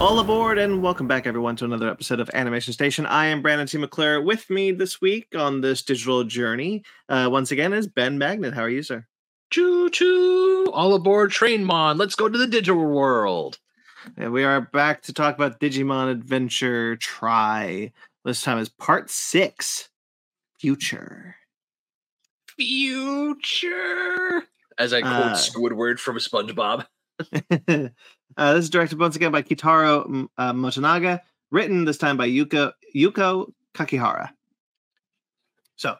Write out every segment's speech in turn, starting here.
All aboard and welcome back, everyone, to another episode of Animation Station. I am Brandon T. McClure. With me this week on this digital journey, uh, once again, is Ben Magnet. How are you, sir? Choo choo! All aboard Trainmon. Let's go to the digital world. And we are back to talk about Digimon Adventure Tri. This time is part six Future. Future! As I quote Uh, Squidward from SpongeBob. uh, this is directed once again by Keitaro uh, Motonaga, written this time by Yuko, Yuko Kakihara. So,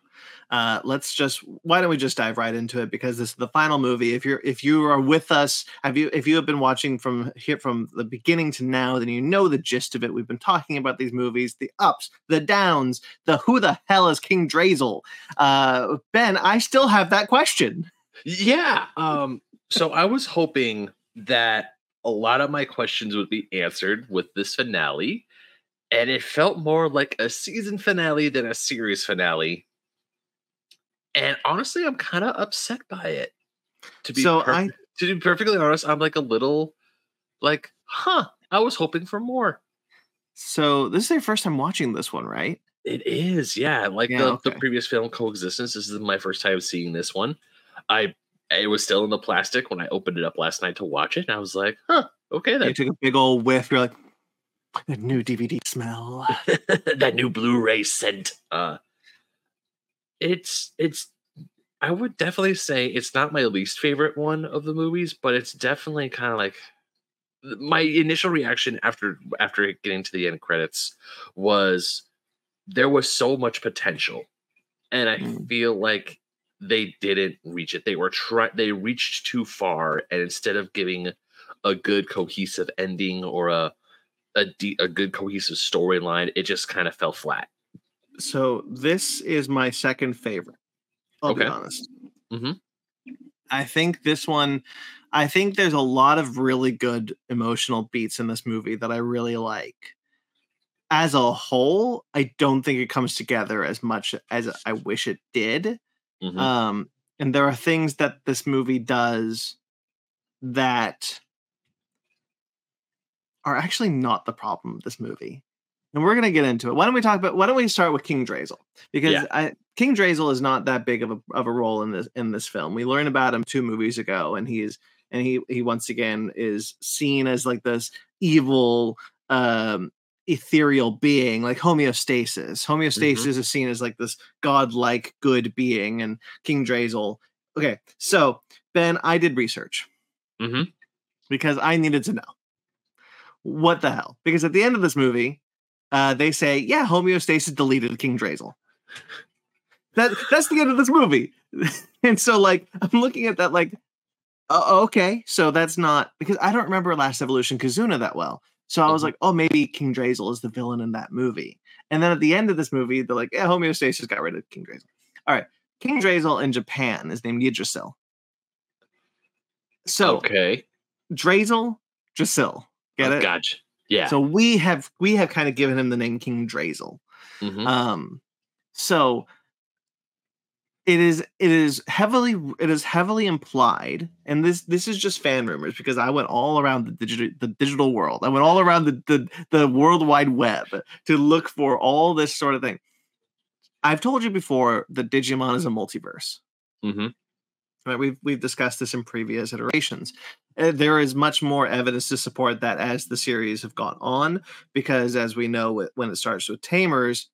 uh, let's just why don't we just dive right into it because this is the final movie. If you're if you are with us, have you if you have been watching from here from the beginning to now, then you know the gist of it. We've been talking about these movies, the ups, the downs, the who the hell is King Drazel. Uh, ben, I still have that question. Yeah. Um, so I was hoping that a lot of my questions would be answered with this finale. And it felt more like a season finale than a series finale. And honestly, I'm kind of upset by it. To be So per- I- to be perfectly honest, I'm like a little like, huh, I was hoping for more. So this is your first time watching this one, right? It is, yeah. Like Yeah, the, okay. the previous film, Coexistence. This is my first time seeing this one. I it was still in the plastic when I opened it up last night to watch it, and I was like, huh, okay then. You took a big old whiff. You're like, the new DVD smell. that new Blu-ray scent. Uh it's it's I would definitely say it's not my least favorite one of the movies, but it's definitely kind of like my initial reaction after after getting to the end credits was there was so much potential and i Mm. feel like they didn't reach it they were try they reached too far and instead of giving a good cohesive ending or a a, de- a good cohesive storyline it just kind of fell flat so this is my second favorite. I'll be Okay. honest. Mhm. I think this one. I think there's a lot of really good emotional beats in this movie that I really like. As a whole, I don't think it comes together as much as I wish it did. Mhm. Um, and there are things that this movie does that are actually not the problem of this movie. And we're gonna get into it. Why don't we talk about why don't we start with King Drazel? Because Yeah. I, King Drazel is not that big of a of a role in this in this film. We learned about him two movies ago, and he's and he he once again is seen as like this evil um ethereal being like homeostasis. Homeostasis is seen as like this godlike good being and king drazel okay so ben i did research. Mhm. because i needed to know. What the hell? Because at the end of this movie uh they say yeah homeostasis deleted king drazel that that's the end of this movie. And so like i'm looking at that like uh, okay so that's not because i don't remember last evolution kizuna that well so I was Mhm. like, oh, maybe King Drazel is the villain in that movie. And then at the end of this movie, they're like, yeah, homeostasis got rid of King Drazel. All right. King Drazel in Japan is named Yggdrasil. So okay Drazel, Drasil. Get Oh, it? gotcha yeah So we have we have kind of given him the name King Drazel. Mhm. Um, so it is it is heavily it is heavily implied, and this this is just fan rumors because I went all around the digital the digital world. I went all around the the, the world wide web to look for all this sort of thing. I've told you before that Digimon is a multiverse. Mhm. Right, we've we've discussed this in previous iterations. Uh, there is much more evidence to support that as the series have gone on, because as we know, when it starts with Tamers,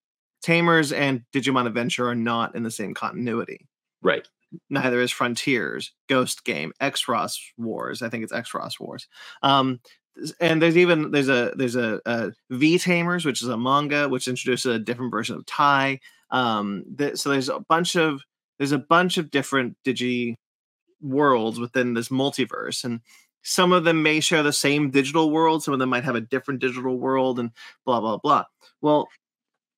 Tamers and Digimon Adventure are not in the same continuity. right Neither is Frontiers, Ghost Game, X Ross Wars. I think it's X Ross Wars. Um, and there's even there's a there's a, a V Tamers, which is a manga which introduces a different version of Tai. Um, th- so there's a bunch of there's a bunch of different digi worlds within this multiverse and some of them may share the same digital world some of them might have a different digital world and blah blah blah well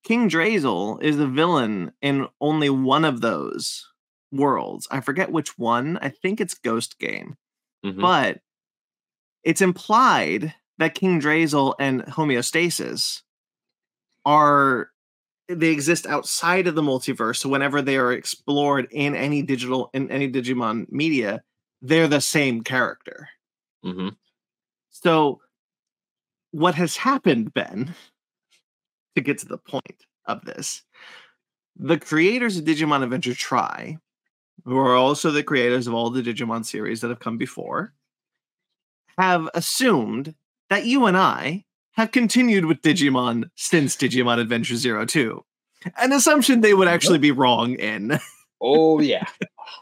king drazel is the villain in only one of those worlds. I forget which one. I think it's ghost game. Mhm. but it's implied that king drazel and homeostasis are they exist outside of the multiverse. So whenever they are explored in any digital in any digimon media they're the same character. Mhm. so what has happened, Ben, to get to the point of this, the creators of Digimon Adventure Tri, who are also the creators of all the Digimon series that have come before, have assumed that you and I have continued with Digimon since Digimon Adventure Zero Two. An assumption they would actually be wrong in. Oh yeah,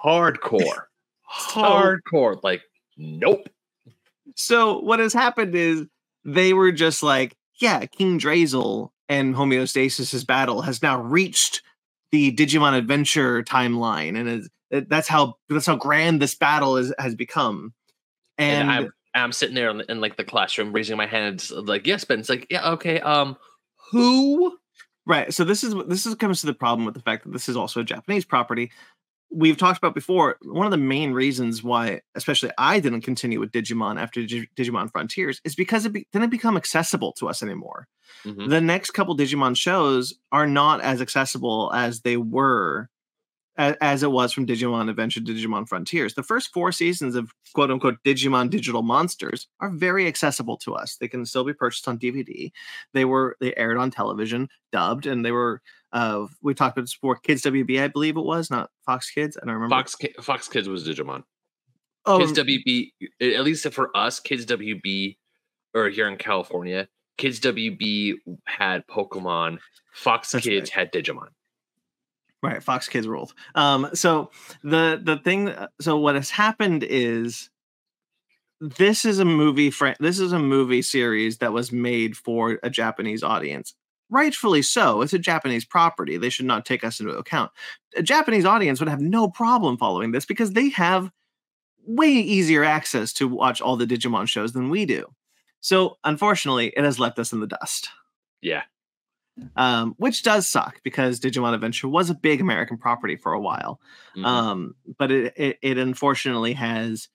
hardcore, hardcore. Like, nope. So what has happened is they were just like, yeah, King Drazel and Homeostasis' battle has now reached the Digimon Adventure timeline, and is, that's how that's how grand this battle is has become. And, And, I'm, I'm sitting there in, in like the classroom, raising my hands, like, yes, Ben. It's like, yeah, okay. Um, who? right, so this is this is comes to the problem with the fact that this is also a Japanese property. We've talked about before. One of the main reasons why, especially I didn't continue with Digimon after Digi- Digimon Frontiers, is because it be- didn't become accessible to us anymore. Mhm. the next couple Digimon shows are not as accessible as they were as, it was from Digimon Adventure Digimon Frontiers. The first four seasons of quote unquote Digimon Digital Monsters are very accessible to us. They can still be purchased on DVD. They were they aired on television, dubbed, and they were uh we talked about this before Kids WB, I believe it was, not Fox Kids. I don't remember. Fox Fox Kids was Digimon. oh, Kids WB, at least for us, Kids WB, or here in California, Kids WB had Pokemon. Fox Kids had Digimon. Right, Fox Kids ruled. Um, so the the thing, so what has happened is this is a movie. Fr- this is a movie series that was made for a Japanese audience, rightfully so. It's a Japanese property. They should not take us into account. A Japanese audience would have no problem following this because they have way easier access to watch all the Digimon shows than we do. So unfortunately, it has left us in the dust Yeah. Um, which does suck because Digimon Adventure was a big American property for a while. Mhm. Um, but it, it it unfortunately has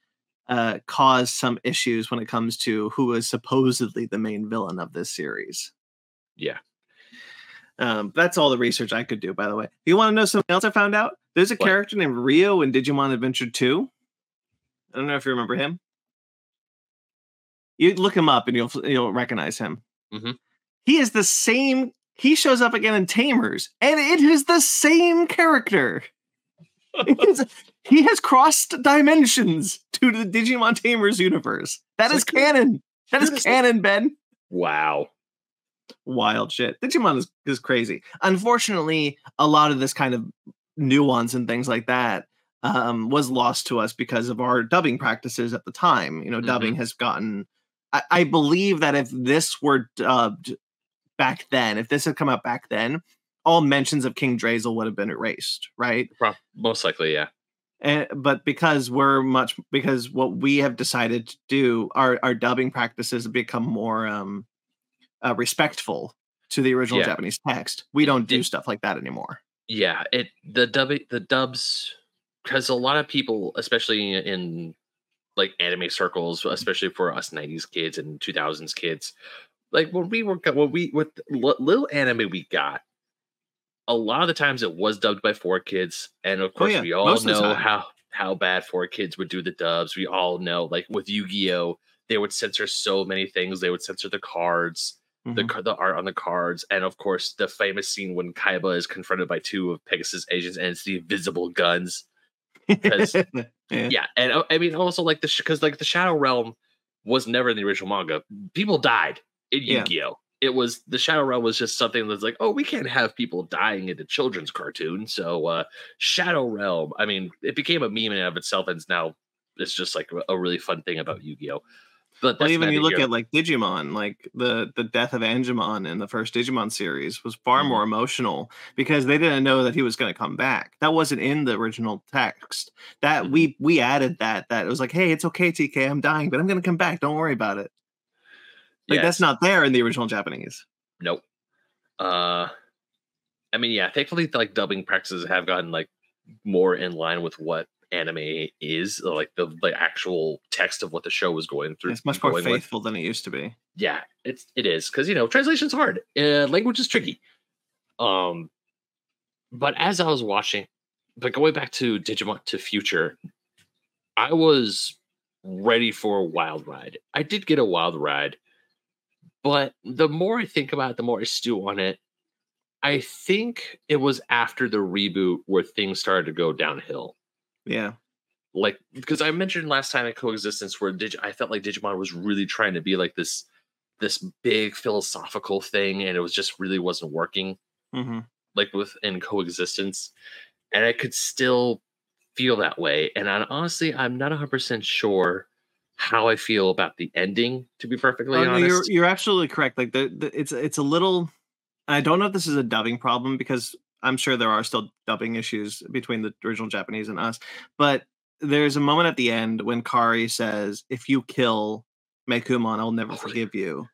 uh, caused some issues when it comes to who is supposedly the main villain of this series. yeah. Um, that's all the research I could do, by the way. If you want to know something else I found out, there's a What? character named Rio in Digimon Adventure 2. I don't know if you remember him. You look him up and you'll you'll recognize him. Mhm. He is the same. He shows up again in Tamers, and it is the same character. Is- he has crossed dimensions to the Digimon Tamers universe. That is canon. That is canon, Ben Wow. wild shit. Digimon is, is crazy. Unfortunately, a lot of this kind of nuance and things like that um, was lost to us because of our dubbing practices at the time. You know, dubbing has gotten. I, I believe that if this were dubbed back then, if this had come out back then, all mentions of King Drazel would have been erased, right? Most likely, yeah. And, but because we're much because what we have decided to do, our our dubbing practices have become more um, uh, respectful to the original Yeah. Japanese text. We don't do it- stuff like that anymore. Yeah. It the dub the dubs because a lot of people, especially in, in like anime circles, especially for us '90s kids and 2000s kids, like when we were when we with li- little anime we got. A lot of the times it was dubbed by four kids, and of course Oh, yeah, we all most know how how bad four kids would do the dubs. We all know, like with Yu-Gi-Oh, they would censor so many things. They would censor the cards. the Mhm. ca- the art on the cards, and of course the famous scene when Kaiba is confronted by two of Pegasus agents, and it's the invisible guns. yeah. Yeah, and uh, I mean also like the because like the Shadow Realm was never in the original manga. People died in Yeah. Yu-Gi-Oh. It was the Shadow Realm was just something that's like, oh, we can't have people dying in a children's cartoon. So uh Shadow Realm, I mean, it became a meme in and of itself, and it's now it's just like a really fun thing about Yu-Gi-Oh. But Well, even you look here- at like Digimon, like the the death of Angemon in the first Digimon series was far Mhm. more emotional because they didn't know that he was going to come back. That wasn't in the original text. That Mhm. we we added that that it was like, hey, it's okay, TK, I'm dying, but I'm going to come back. Don't worry about it. Like Yeah, that's not there in the original Japanese. Nope. Uh, I mean, yeah. Thankfully, like dubbing practices have gotten like more in line with what anime is, like the the actual text of what the show was going through. It's much more going with. faithful than it used to be. Yeah, it's it is because you know translation's hard. Uh, language is tricky. Um, but as I was watching, but going back to Digimon to Future, I was ready for a wild ride. I did get a wild ride, But the more I think about it, the more I stew on it. I think it was after the reboot where things started to go downhill. Yeah. Like because I mentioned last time in coexistence where Dig- I felt like Digimon was really trying to be like this this big philosophical thing and it was just really wasn't working hmm like within coexistence and i could still feel that way and I, honestly i'm not 100% sure how i feel about the ending to be perfectly Oh, honest you're you're absolutely correct. Like the, the it's it's a little. I don't know if this is a dubbing problem because I'm sure there are still dubbing issues between the original Japanese and us. But there's a moment at the end when Kari says, "If you kill Meicoomon, I'll never Oh, forgive you."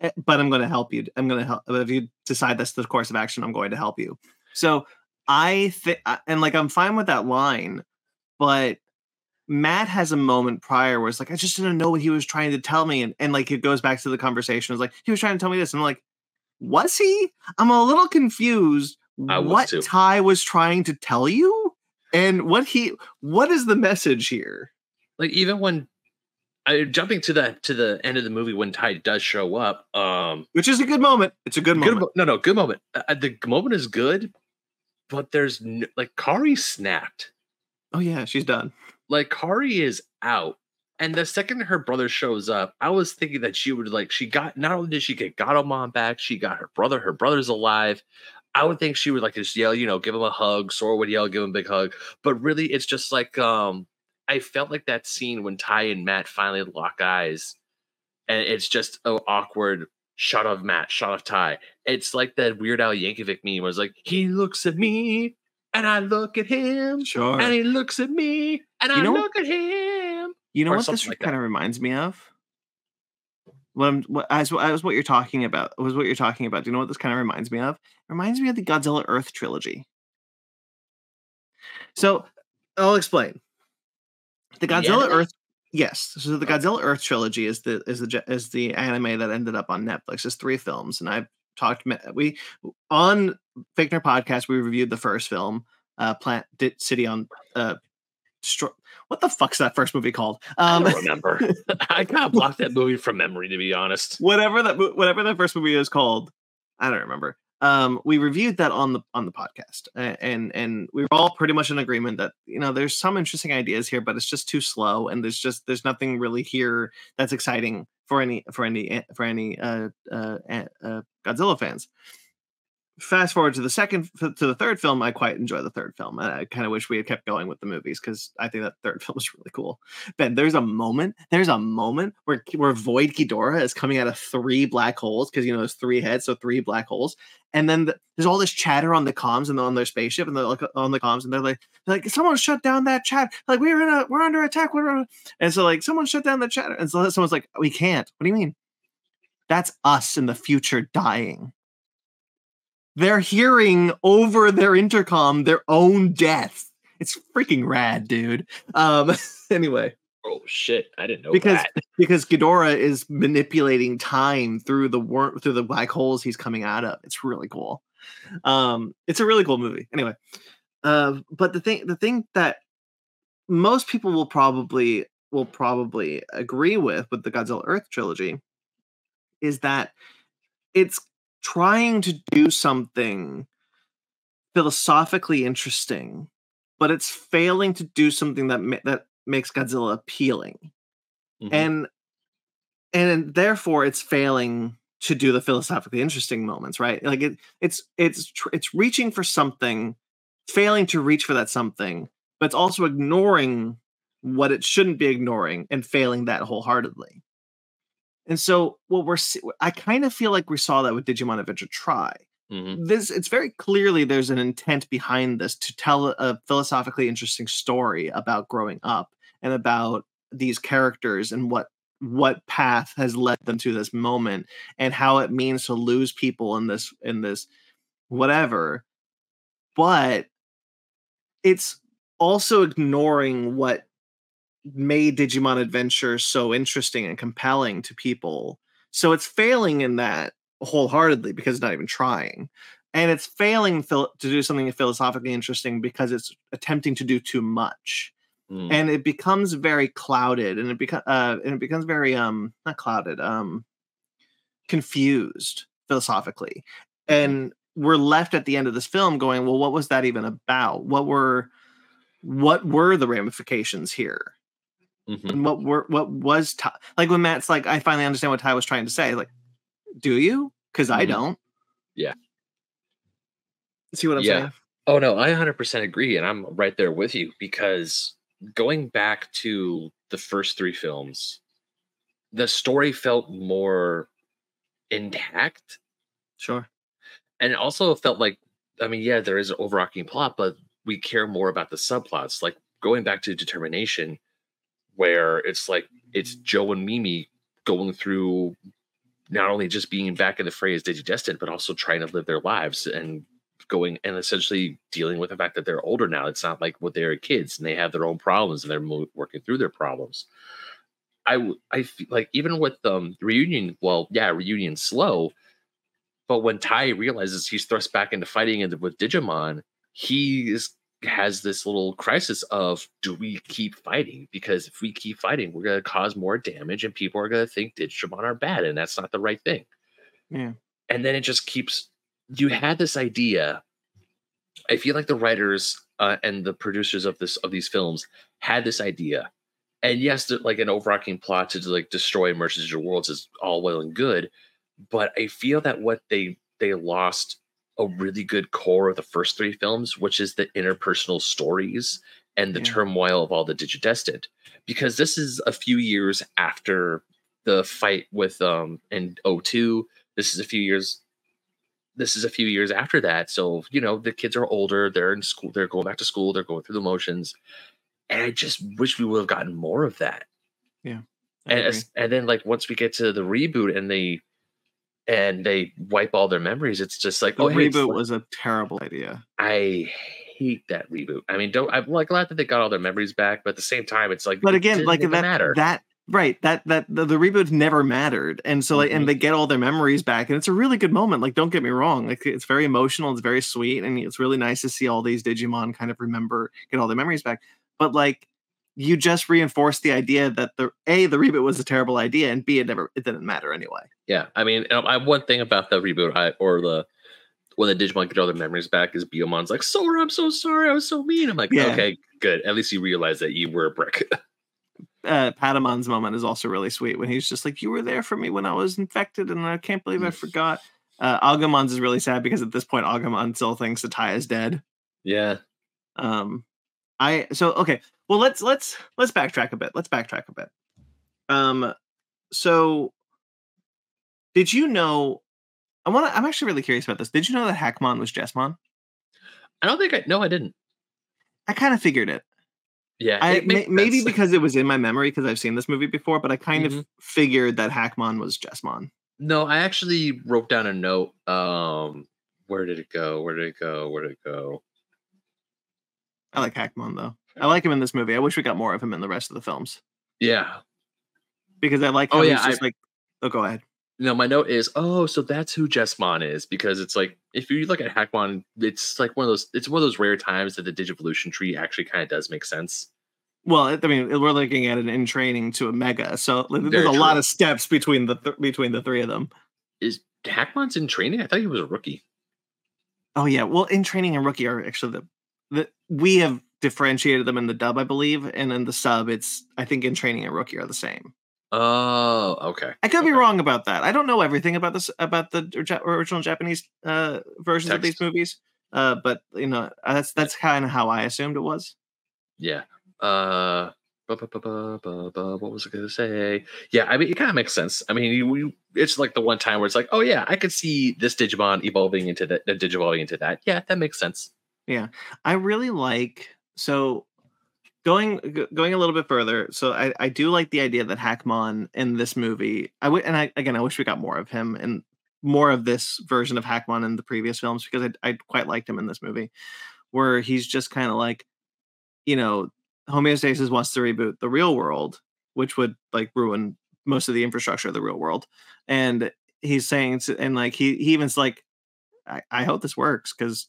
Eh, But I'm going to help you. I'm going to help. But If you decide that's the course of action, I'm going to help you. So I think, and like I'm fine with that line, but Matt has a moment prior where it's like, I just didn't know what he was trying to tell me. And, and like it goes back to the conversation. It's like, he was trying to tell me this. And I'm like, was he? I'm a little confused what too. Tai was trying to tell you and what he what is the message here? like even when I, jumping to the to the end of the movie when Tai does show up um Which is a good moment. It's a good good moment. mo- no no good moment uh, the moment is good but there's like Kari snapped oh yeah, she's done. Like Kari is out. And the second her brother shows up, I was thinking that she would like she got not only did she get Gatomon back, she got her brother. Her brother's alive. I would think she would like just yell, you know, give him a hug. Sora would yell, give him a big hug. But really, it's just like um, I felt like that scene when Tai and Matt finally lock eyes, and it's just an awkward shot of Matt, shot of Tai. It's like that Weird Al Yankovic meme it's like he looks at me and I look at him Sure. and he looks at me and You I know- look at him. You know or what this like kind of reminds me of? What, I'm, what as, as what you're talking about was what you're talking about. Do you know what this kind of reminds me of? It reminds me of the Godzilla Earth trilogy. So I'll explain. The The Godzilla anime? Earth, yes. So the Godzilla Earth trilogy is the is the is the anime that ended up on Netflix. It's three films, and I've talked we on Fake Nerd podcast we reviewed the first film, uh, Plant City on uh, Stro- what the fuck's that first movie called? I Um, don't remember. I kind of blocked that movie from memory, to be honest. whatever that whatever that first movie is called, I don't remember. Um, we reviewed that on the on the podcast, and and we were all pretty much in agreement that you know there's some interesting ideas here, but it's just too slow, and there's just there's nothing really here that's exciting for any for any for any uh, uh, uh, uh, Godzilla fans. Fast forward to the second to the third film, I quite enjoy the third film. I, I kind of wish we had kept going with the movies because I think that third film is really cool. Ben, there's a moment, there's a moment where where Void Ghidorah is coming out of three black holes because you know there's three heads, so three black holes, and then the, there's all this chatter on the comms and on their spaceship, and they're like on the comms, and they're like, they're like someone shut down that chat, like we're in a we're under attack, we're under-" and so like someone shut down the chat, and so someone's like, we can't. What do you mean? That's us in the future dying. They're hearing over their intercom their own death. It's freaking rad, dude. Um, anyway Oh shit! I didn't know because that. because Ghidorah is manipulating time through the worm through the black holes he's coming out of. It's really cool. Um, it's a really cool movie. Anyway, uh, but the thing the thing that most people will probably will probably agree with with the Godzilla Earth trilogy is that it's trying to do something philosophically interesting, but it's failing to do something that ma- that makes Godzilla appealing. Mhm. and and therefore it's failing to do the philosophically interesting moments right? Like it it's it's tr- it's reaching for something failing to reach for that something but it's also ignoring what it shouldn't be ignoring and failing that wholeheartedly and so what we're I kind of feel like we saw that with digimon adventure tri Mhm. this it's very clearly there's an intent behind this to tell a philosophically interesting story about growing up and about these characters and what what path has led them to this moment and how it means to lose people in this in this whatever but it's also ignoring what made digimon adventure so interesting and compelling to people. So it's failing in that wholeheartedly because it's not even trying. And it's failing to do something philosophically interesting because it's attempting to do too much. Mm. and it becomes very clouded and it becomes uh and it becomes very um not clouded um confused philosophically. And we're left at the end of this film going well what was that even about? What were what were the ramifications here Mhm. and what were what was Tai, like when matt's like i finally understand what tai was trying to say like do you because i Mhm. don't Yeah. see what i'm Yeah. saying Oh no, I 100% agree, and I'm right there with you because going back to the first three films, the story felt more intact, sure and it also felt like, I mean, yeah, there is an overarching plot, but we care more about the subplots. Like going back to Determination, where it's like it's Joe and Mimi going through not only just being back in the fray as Digidestined, but also trying to live their lives and going and essentially dealing with the fact that they're older now. It's not like when they're kids and they have their own problems and they're working through their problems. I I feel like even with um reunion, well, yeah, reunion slow, but when Tai realizes he's thrust back into fighting and with Digimon, he is has this little crisis of do we keep fighting? Because if we keep fighting, we're gonna cause more damage and people are gonna think Digimon are bad, and that's not the right thing. yeah And then it just keeps you had this idea. I feel like the writers uh, and the producers of this of these films had this idea. And yes, like an overarching plot to like destroy Digital Worlds is all well and good, but I feel that what they they lost a really good core of the first three films, which is the interpersonal stories and the Yeah. turmoil of all the Digidestined. Because this is a few years after the fight with um in 02. This is a few years this is a few years after that. So, you know, the kids are older, they're in school, they're going back to school, they're going through the motions. And I just wish we would have gotten more of that I and agree. and then like once we get to the reboot and they and they wipe all their memories, it's just like the oh hey, reboot like- was a terrible idea I hate that reboot. I mean, don't I'm like glad that they got all their memories back, but at the same time, it's like but it again like that matter. that right that that the, the reboot never mattered and so like Mhm. and they get all their memories back and it's a really good moment like don't get me wrong like it's very emotional it's very sweet and it's really nice to see all these digimon kind of remember get all their memories back but like you just reinforced the idea that the a the reboot was a terrible idea and b it never it didn't matter anyway yeah, I mean, um, I one thing about the reboot, I or the when the Digimon get all their memories back is Biyomon's like, Sora, I'm so sorry, I was so mean. I'm like, Yeah. okay, good. At least you realize that you were a brick. uh patamon's moment is also really sweet when he's just like you were there for me when i was infected and i can't believe i forgot uh agumon's is really sad because at this point agumon still thinks that tai is dead yeah. um i so okay well let's let's let's backtrack a bit let's backtrack a bit um so did you know i want to i'm actually really curious about this did you know that hackmon was jesmon I don't think I no, I didn't. i kind of figured it Yeah. i it may, maybe sense. because it was in my memory because i've seen this movie before but i kind of Mhm. figured that hackmon was jesmon No, I actually wrote down a note. Um, where did it go? Where did it go? Where did it go? i like hackmon though i like him in this movie i wish we got more of him in the rest of the films Yeah. because i like Oh, yeah, he's just like oh go ahead No, my note is, oh, so that's who Jesmon is because it's like if you look at Hackmon, it's like one of those. It's one of those rare times that the Digivolution tree actually kind of does make sense. Well, I mean, we're looking at an in training to a mega, so there's Very a lot of steps between the th- between the three of them. Is Hackmon's in training? I thought he was a rookie. Oh yeah, well, in training and rookie are actually the the we have differentiated them in the dub, I believe, and in the sub, it's I think in training and rookie are the same. Oh, okay. I could be wrong about that. I don't know everything about this about the original Japanese uh, versions of these movies, uh, but you know that's that's kind of how I assumed it was. Yeah. Uh. bu- bu- bu- What was I gonna say? Yeah, I mean, it kind of makes sense. I mean, you, you, it's like the one time where it's like, oh yeah, I could see this Digimon evolving into that, uh, Digivolving into that. Yeah, that makes sense. Yeah, I really like so going going a little bit further. So I, I do like the idea that Hackmon in this movie. I and I again I wish we got more of him and more of this version of Hackmon in the previous films because I I quite liked him in this movie, where he's just kind of like, you know, homeostasis wants to reboot the real world, which would like ruin most of the infrastructure of the real world, and he's saying and like he he even's like, I, I hope this works because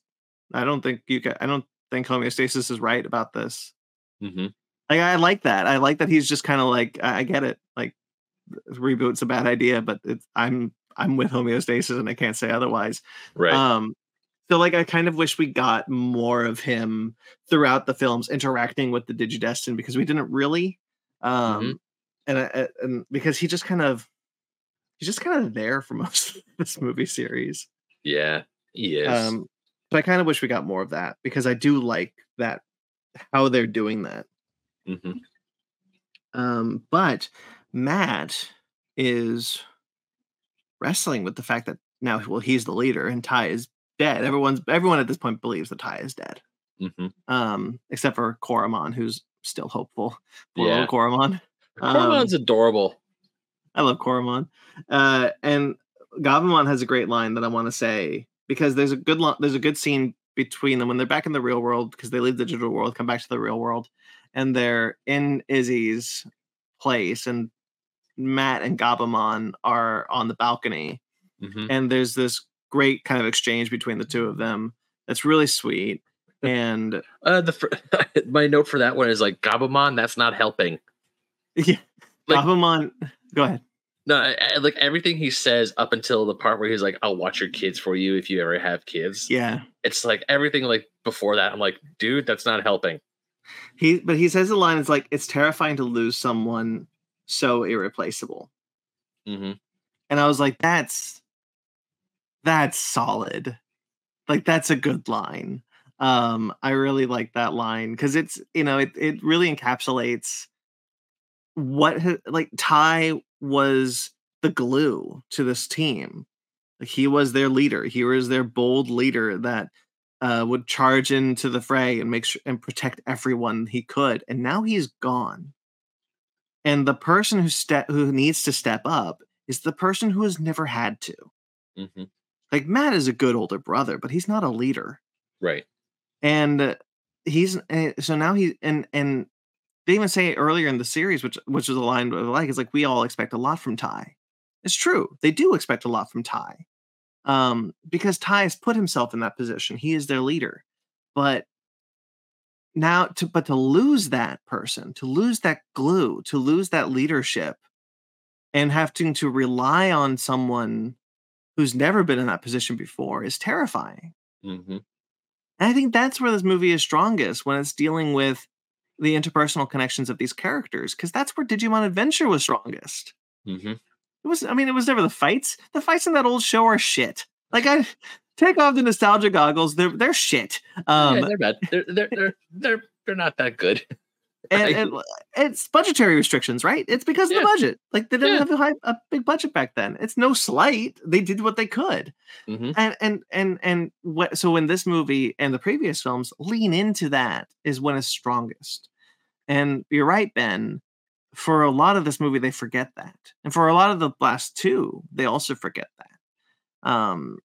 I don't think you can. I don't think homeostasis is right about this. Mm-hmm. Like I like that. I like that he's just kind of like I, I get it. Like reboot's a bad idea, but it's I'm I'm with homeostasis and I can't say otherwise. Right. Um, so like I kind of wish we got more of him throughout the films interacting with the Digidestin because we didn't really. Um, Mhm. and I- and because he just kind of he's just kind of there for most of this movie series. yeah. He is. Um, so I kind of wish we got more of that because I do like that how they're doing that. Mhm. Um, but Matt is wrestling with the fact that now, well, he's the leader and Tai is dead. Everyone's everyone at this point believes that Tai is dead, Mhm. um, except for Koromon, who's still hopeful. Poor Yeah. little Koromon. Um, adorable. I love Koromon. Uh, and Gabumon has a great line that I want to say because there's a good lo- there's a good scene between them when they're back in the real world because they leave the digital world, come back to the real world, and they're in Izzy's place, and Matt and Gabumon are on the balcony, Mhm. and there's this great kind of exchange between the two of them that's really sweet. And Uh, the fir- my note for that one is like Gabumon, That's not helping. yeah, Like- Gabumon, go ahead. No, I, I- like everything he says up until the part where he's like, "I'll watch your kids for you if you ever have kids." Yeah, It's like everything like before that. I'm like, dude, that's not helping. He but he says the line is like it's terrifying to lose someone so irreplaceable. hmm And I was like, that's that's solid. Like that's a good line. Um, I really like that line because it's you know it it really encapsulates what like Tai was the glue to this team. He was their leader. He was their bold leader that uh, would charge into the fray and make sure and protect everyone he could. And now he's gone. And the person who step who needs to step up is the person who has never had to. hmm Like Matt is a good older brother, but he's not a leader. Right. And uh, he's uh, so now he and and they even say it earlier in the series, which which is a line I like, is like we all expect a lot from Tai. It's true. They do expect a lot from Tai. Um, because Tai has put himself in that position. He is their leader. But now to but to lose that person, to lose that glue, to lose that leadership, and having to rely on someone who's never been in that position before is terrifying. hmm And I think that's where this movie is strongest when it's dealing with the interpersonal connections of these characters, because that's where Digimon Adventure was strongest. hmm It was, I mean, it was never the fights. The fights in that old show are shit. Like I take off the nostalgia goggles, they're they're shit. Um, yeah, they're bad. They're they're they're they're, they're not that good. and, and it's budgetary restrictions, right? It's because of the budget. Like they didn't Yeah. have a, high, a big budget back then. It's no slight. They did what they could. hmm and and and and what so when this movie and the previous films lean into that is when it's strongest and you're right ben for a lot of this movie they forget that and for a lot of the last two they also forget that um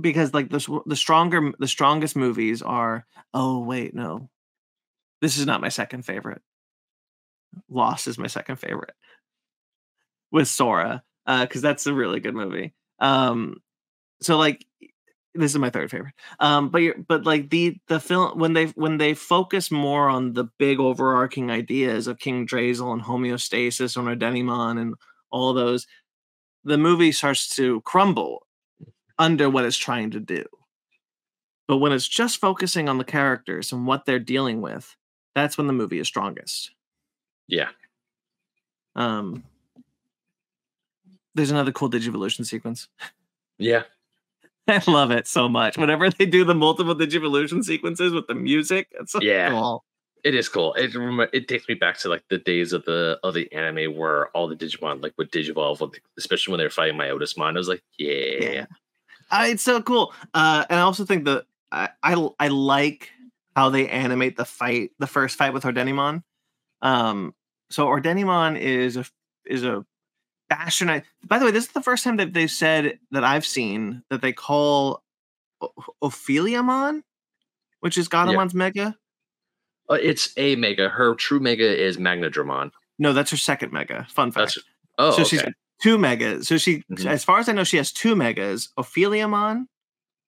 because like the the stronger the strongest movies are oh wait no this is not my second favorite. Lost is my second favorite with sora uh because that's a really good movie. Um so like this is my third favorite. Um but you're but like the the film when they when they focus more on the big overarching ideas of king drazel and homeostasis and Ordenimon and all those the movie starts to crumble under what it's trying to do. But when it's just focusing on the characters and what they're dealing with that's when the movie is strongest Yeah. um there's another cool digivolution sequence Yeah. I love it so much. Whenever they do the multiple digivolution sequences with the music, it's so Yeah. cool. It is cool. It it takes me back to like the days of the of the anime where all the Digimon like would digivolve, especially when they were fighting Myotismon. I was like, yeah, Yeah. Uh, it's so cool. Uh, and I also think that I, I I like how they animate the fight, the first fight with Ordenimon. Um, so Ordenimon is a is a Bastionite. By the way, this is the first time that they've said that I've seen that they call O- Ophanimon, which is Gatomon's mega. Uh, it's a mega. Her true mega is Magnadramon. No, that's her second mega. Fun fact. That's oh, so okay. she's two megas. So she, Mhm. as far as I know, she has two megas. Ophanimon,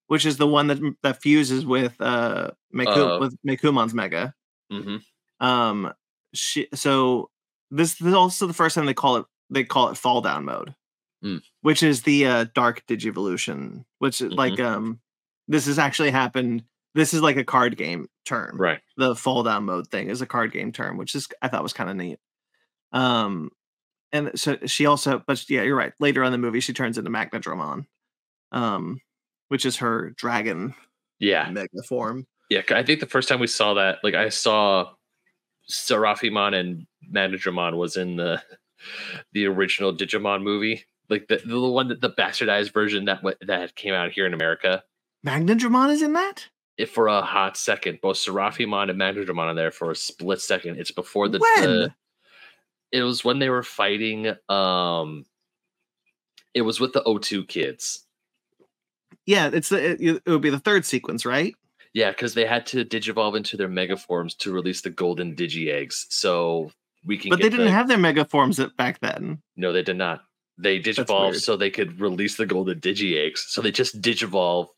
which is the one that that fuses with uh Meku, Oh. with Meicoomon's mega. hmm Um, she so this, this is also the first time they call it they call it fall down mode. Mm. which is the uh, Dark Digivolution, which is like um, this has actually happened. This is like a card game term. Right. The fall down mode thing is a card game term, which is I thought was kind of neat. Um, and so she also, but yeah, you're right. Later on in the movie, she turns into Magna Dramon, um, which is her dragon Yeah. mega form. Yeah, I think the first time we saw that, like I saw Seraphimon and Magnadramon was in the the original Digimon movie. Like the, the one that the bastardized version that went, that came out here in America. Magna Dramon is in that. If for a hot second, both Seraphimon and Magnadramon are there for a split second. It's before the, When? the it was when they were fighting um it was with the O2 kids. Yeah, it's the it, it would be the third sequence, right? Yeah, because they had to digivolve into their mega forms to release the golden digi eggs. So we can But they didn't the- have their mega forms back then. No, they did not. They digivolved so they could release the golden digi eggs. So they just digivolve.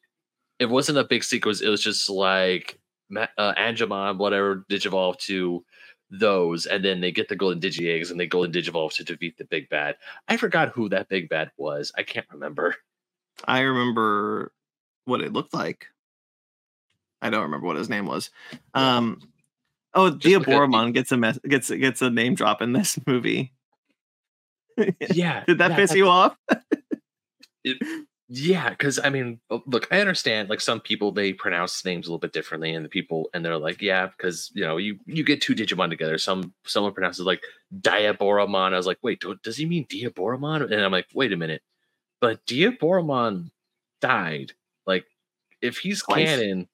It wasn't a big sequence. It was just like uh, Angemon, whatever, digivolve to those, and then they get the golden digi eggs and they golden digivolve to defeat the big bad. I forgot who that big bad was. I can't remember. I remember what it looked like. I don't remember what his name was. Um, oh, look at- gets a mess, gets gets a name drop in this movie. Yeah, Did that piss you off? Yeah, because I mean, uh, look, I understand. Like some people, they pronounce names a little bit differently, and the people, and they're like, yeah, because you know, you you get two Digimon together. Some someone pronounces like Diaboromon. I was like, wait, do, does he mean Diaboromon? And I'm like, wait a minute, but Diaboromon died. Like, if he's Twice? canon,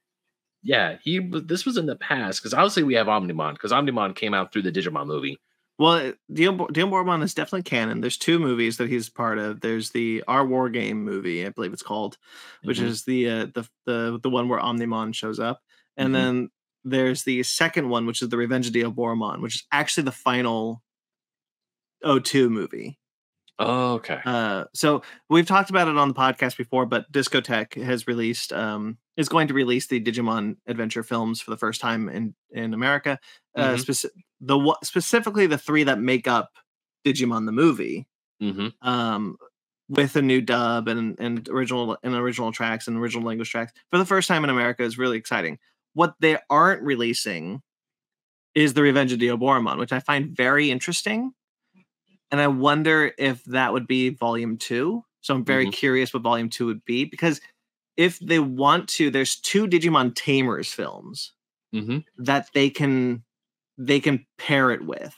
yeah, he this was in the past. Because obviously we have Omnimon, because Omnimon came out through the Digimon movie. Well, Diabor- Diaboromon is definitely canon. There's two movies that he's part of. There's the Our War Game movie, I believe it's called, which Mhm. is the uh, the the the one where Omnimon shows up, and Mhm. then there's the second one, which is the Revenge of Diaboromon, which is actually the final O2 movie. Oh, okay. Uh, so we've talked about it on the podcast before, but Discotek has released um, is going to release the Digimon adventure films for the first time in in America. Uh, Mhm. speci- the specifically the three that make up Digimon the movie, hmm um, with a new dub and and original and original tracks and original language tracks for the first time in America is really exciting. What they aren't releasing is the Revenge of Diaboromon, which I find very interesting. And I wonder if that would be volume two. So I'm very curious what volume two would be because if they want to, there's two Digimon Tamers films hmm that they can they can pair it with.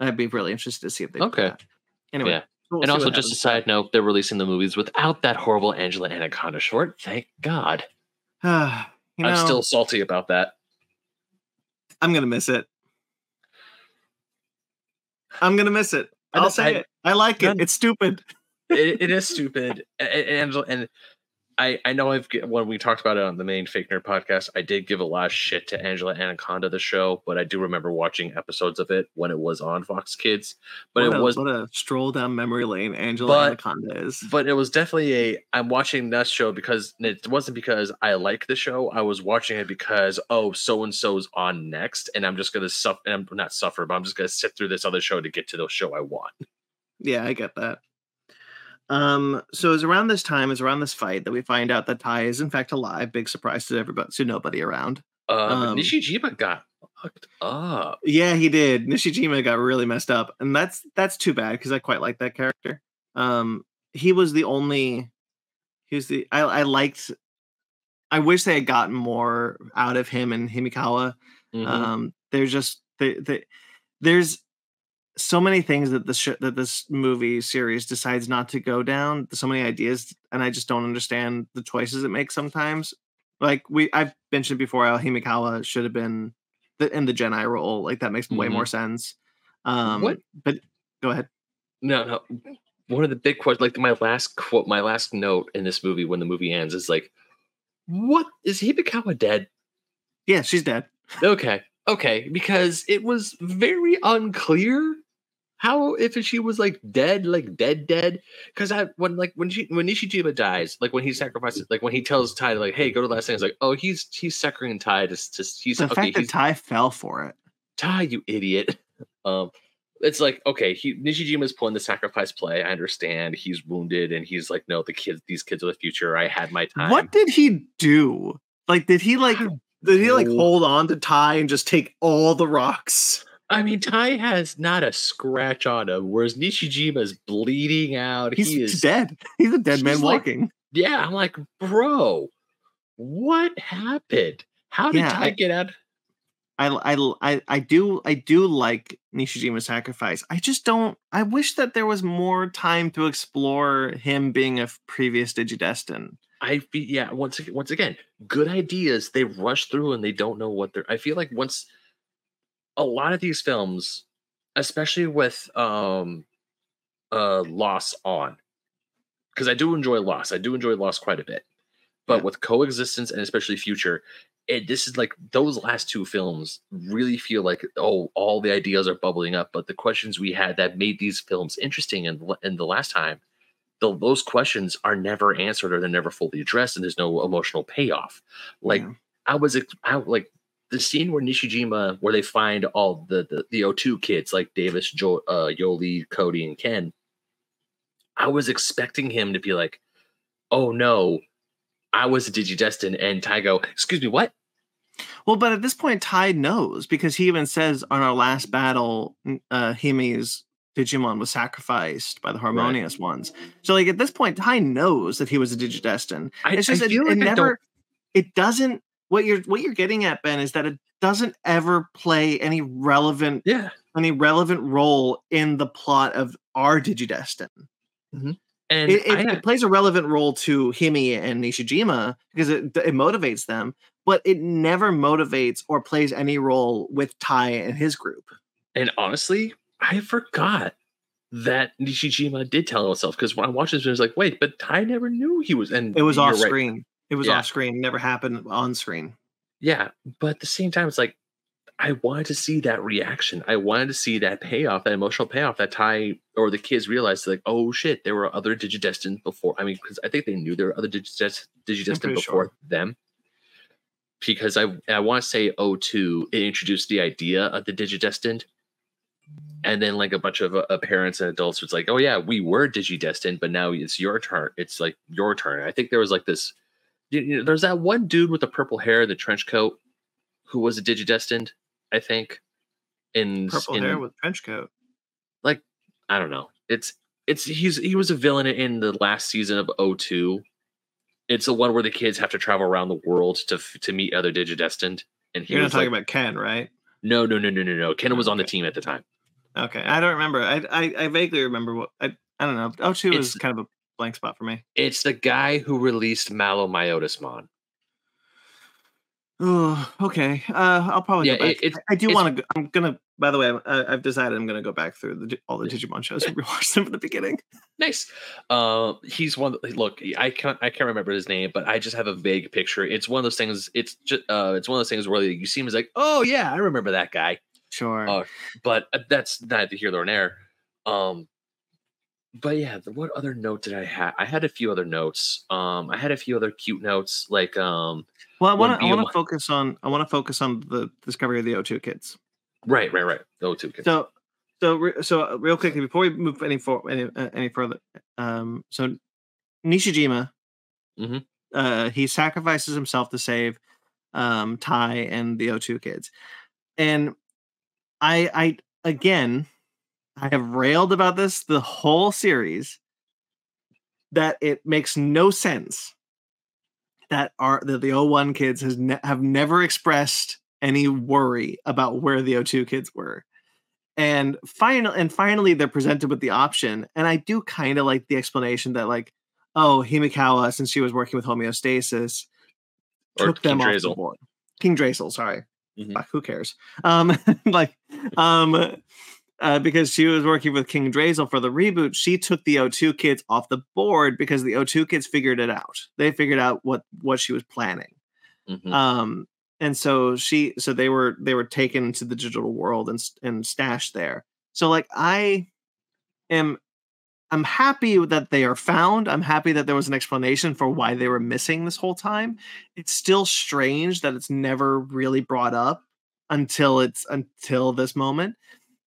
I'd be really interested to see if they Okay. Anyway, Yeah. we'll and also, just a side note, they're releasing the movies without that horrible Angela Anaconda short. Thank God. you know, I'm still salty about that. I'm gonna miss it. I'm gonna miss it. I'll say I- it. I like it. It's stupid. it, it is stupid. And, and and I, I know I've when we talked about it on the main Fake Nerd podcast, I did give a lot of shit to Angela Anaconda the show, but I do remember watching episodes of it when it was on Fox Kids. But what it a, was what a stroll down memory lane Angela But- Anaconda is. but it was definitely a I'm watching that show because it wasn't because I like the show. I was watching it because oh so and so's on next, and I'm just gonna suffer. And I'm not suffer, but I'm just gonna sit through this other show to get to the show I want. Yeah, I get that. Um, so it's around this time, it's around this fight that we find out that Tai is in fact alive. Big surprise to everybody, to nobody around. Um, Um, Nishijima got fucked up. Yeah, he did. Nishijima got really messed up, and that's that's too bad because I quite like that character. Um, he was the only. He was the I I liked. I wish they had gotten more out of him and Himekawa. Mhm. Um, there's just the, the there's so many things that the sh- that this movie series decides not to go down. So many ideas, and I just don't understand the choices it makes sometimes. Like we, I've mentioned before, how Himekawa should have been the, in the Jedi role. Like that makes way more sense. Um, What- But go ahead. No, no. One of the big questions, like my last quote, my last note in this movie when the movie ends is like, "What is Hibikawa dead?" Yeah, she's dead. Okay, okay, because it was very unclear how if she was like dead, like dead, dead. Because I when like when she when Nishijima dies, like when he sacrifices, like when he tells Tai like, "Hey, go to the last thing," it's like, "Oh, he's he's suckering Tai to, to he's The okay, fact that he's Tai fell for it. Tai, you idiot." Um, it's like okay, he Nishijima's pulling the sacrifice play. I understand he's wounded and he's like, no, the kids, these kids are the future. I had my time. What did he do? Like, did he like? Did he like hold on to Tai and just take all the rocks? I mean, Tai has not a scratch on him, whereas Nishijima's bleeding out. He's he is dead. He's a dead man He's like- walking. Yeah, I'm like, bro, what happened? How did Yeah, Tai I- get out? I, I, I, I do I do like Nishijima's sacrifice. I just don't. I wish that there was more time to explore him being a previous Digidestin. I yeah. Once once again, good ideas they rush through and they don't know what they're. I feel like once a lot of these films, especially with um, uh, Loss on, because I do enjoy Loss. I do enjoy Loss quite a bit, but Yeah. with Coexistence and especially Future, it this is like those last two films really feel like oh all the ideas are bubbling up, but the questions we had that made these films interesting and in, in the last time the, those questions are never answered or they're never fully addressed and there's no emotional payoff like Yeah. i was I, like the scene where nishijima where they find all the the, the o2 kids like davis jo- uh, yolei cody and ken i was expecting him to be like oh no i was a digidestin and tygo excuse me what Well, but at this point, Tai knows because he even says on our last battle, uh, Himi's Digimon was sacrificed by the harmonious ones. So, like at this point, Tai knows that he was a Digidestin. i, It's just I it, feel it like I don't- never. It doesn't. What you're what you're getting at, Ben, is that it doesn't ever play any relevant yeah any relevant role in the plot of our Digidestin. Mm-hmm. and It, it, I, it plays a relevant role to Himi and Nishijima because it, it motivates them, but it never motivates or plays any role with Tai and his group. And honestly, I forgot that Nishijima did tell himself because when I watched this, I was like, wait, but I never knew he was. And It was off right. screen. It was Yeah. off screen. Never happened on screen. Yeah, but at the same time, it's like I wanted to see that reaction. I wanted to see that payoff, that emotional payoff that Tai or the kids realized, like, oh shit, there were other Digidestin before. I mean, because I think they knew there were other Digidest- Digidestin before sure. them. Because I I want to say 02, it introduced the idea of the Digidestined. And then like a bunch of uh, parents and adults was like, oh yeah, we were Digidestined, but now it's your turn. It's like your turn. I think there was like this. You know, there's that one dude with the purple hair, the trench coat, who was a Digidestined. I think. In Purple in, hair with trench coat. like I don't know. It's it's he's he was a villain in the last season of O2. It's the one where the kids have to travel around the world to to meet other Digidestined. And he You're not talking like, about Ken, right? no, no, no, no, no, no. Ken was on the team at the time. Okay, I don't remember. I I, I vaguely remember what I I don't know. O two It's- is kind of a blank spot for me. It's the guy who released Malo Myotismon. Oh, okay. Uh, I'll probably Yeah, it- it's- I do want to. I'm gonna. By the way, I, I've decided I'm gonna go back through the, all the Digimon shows and rewatch them from the beginning. Nice. Uh, he's one. Look, I can't. I can't remember his name, but I just have a vague picture. It's one of those things. It's just. Uh, it's one of those things where you see him as like, oh yeah, I remember that guy. Sure. Oh, but uh, that's neither here nor there. Um, but yeah, what other note did I have? I had a few other notes. Um, I had a few other cute notes, like um, well, I want to. I want to focus on. I want to focus on the discovery of the O2 kids. right, right, right. Oh, two kids. So, so, so real quickly before we move any for any uh, any further, um, so Nishijima, Mhm. uh, he sacrifices himself to save um Tai and the O2 kids, and I, I again, I have railed about this the whole series that it makes no sense that are that the O1 kids has ne- have never expressed any worry about where the O2 kids were. And final and finally they're presented with the option. And I do kind of like the explanation that like, oh, Himekawa, since she was working with homeostasis, Or took them King off the board. King Draisil, sorry. Mhm. Fuck, who cares? Um, like, um, uh, because she was working with King Draisil for the reboot, she took the O2 kids off the board because the O2 kids figured it out. They figured out what what she was planning. Mhm. Um, and so she, so they were they were taken to the digital world and and stashed there. So like I am, I'm happy that they are found. I'm happy that there was an explanation for why they were missing this whole time. It's still strange that it's never really brought up until it's until this moment.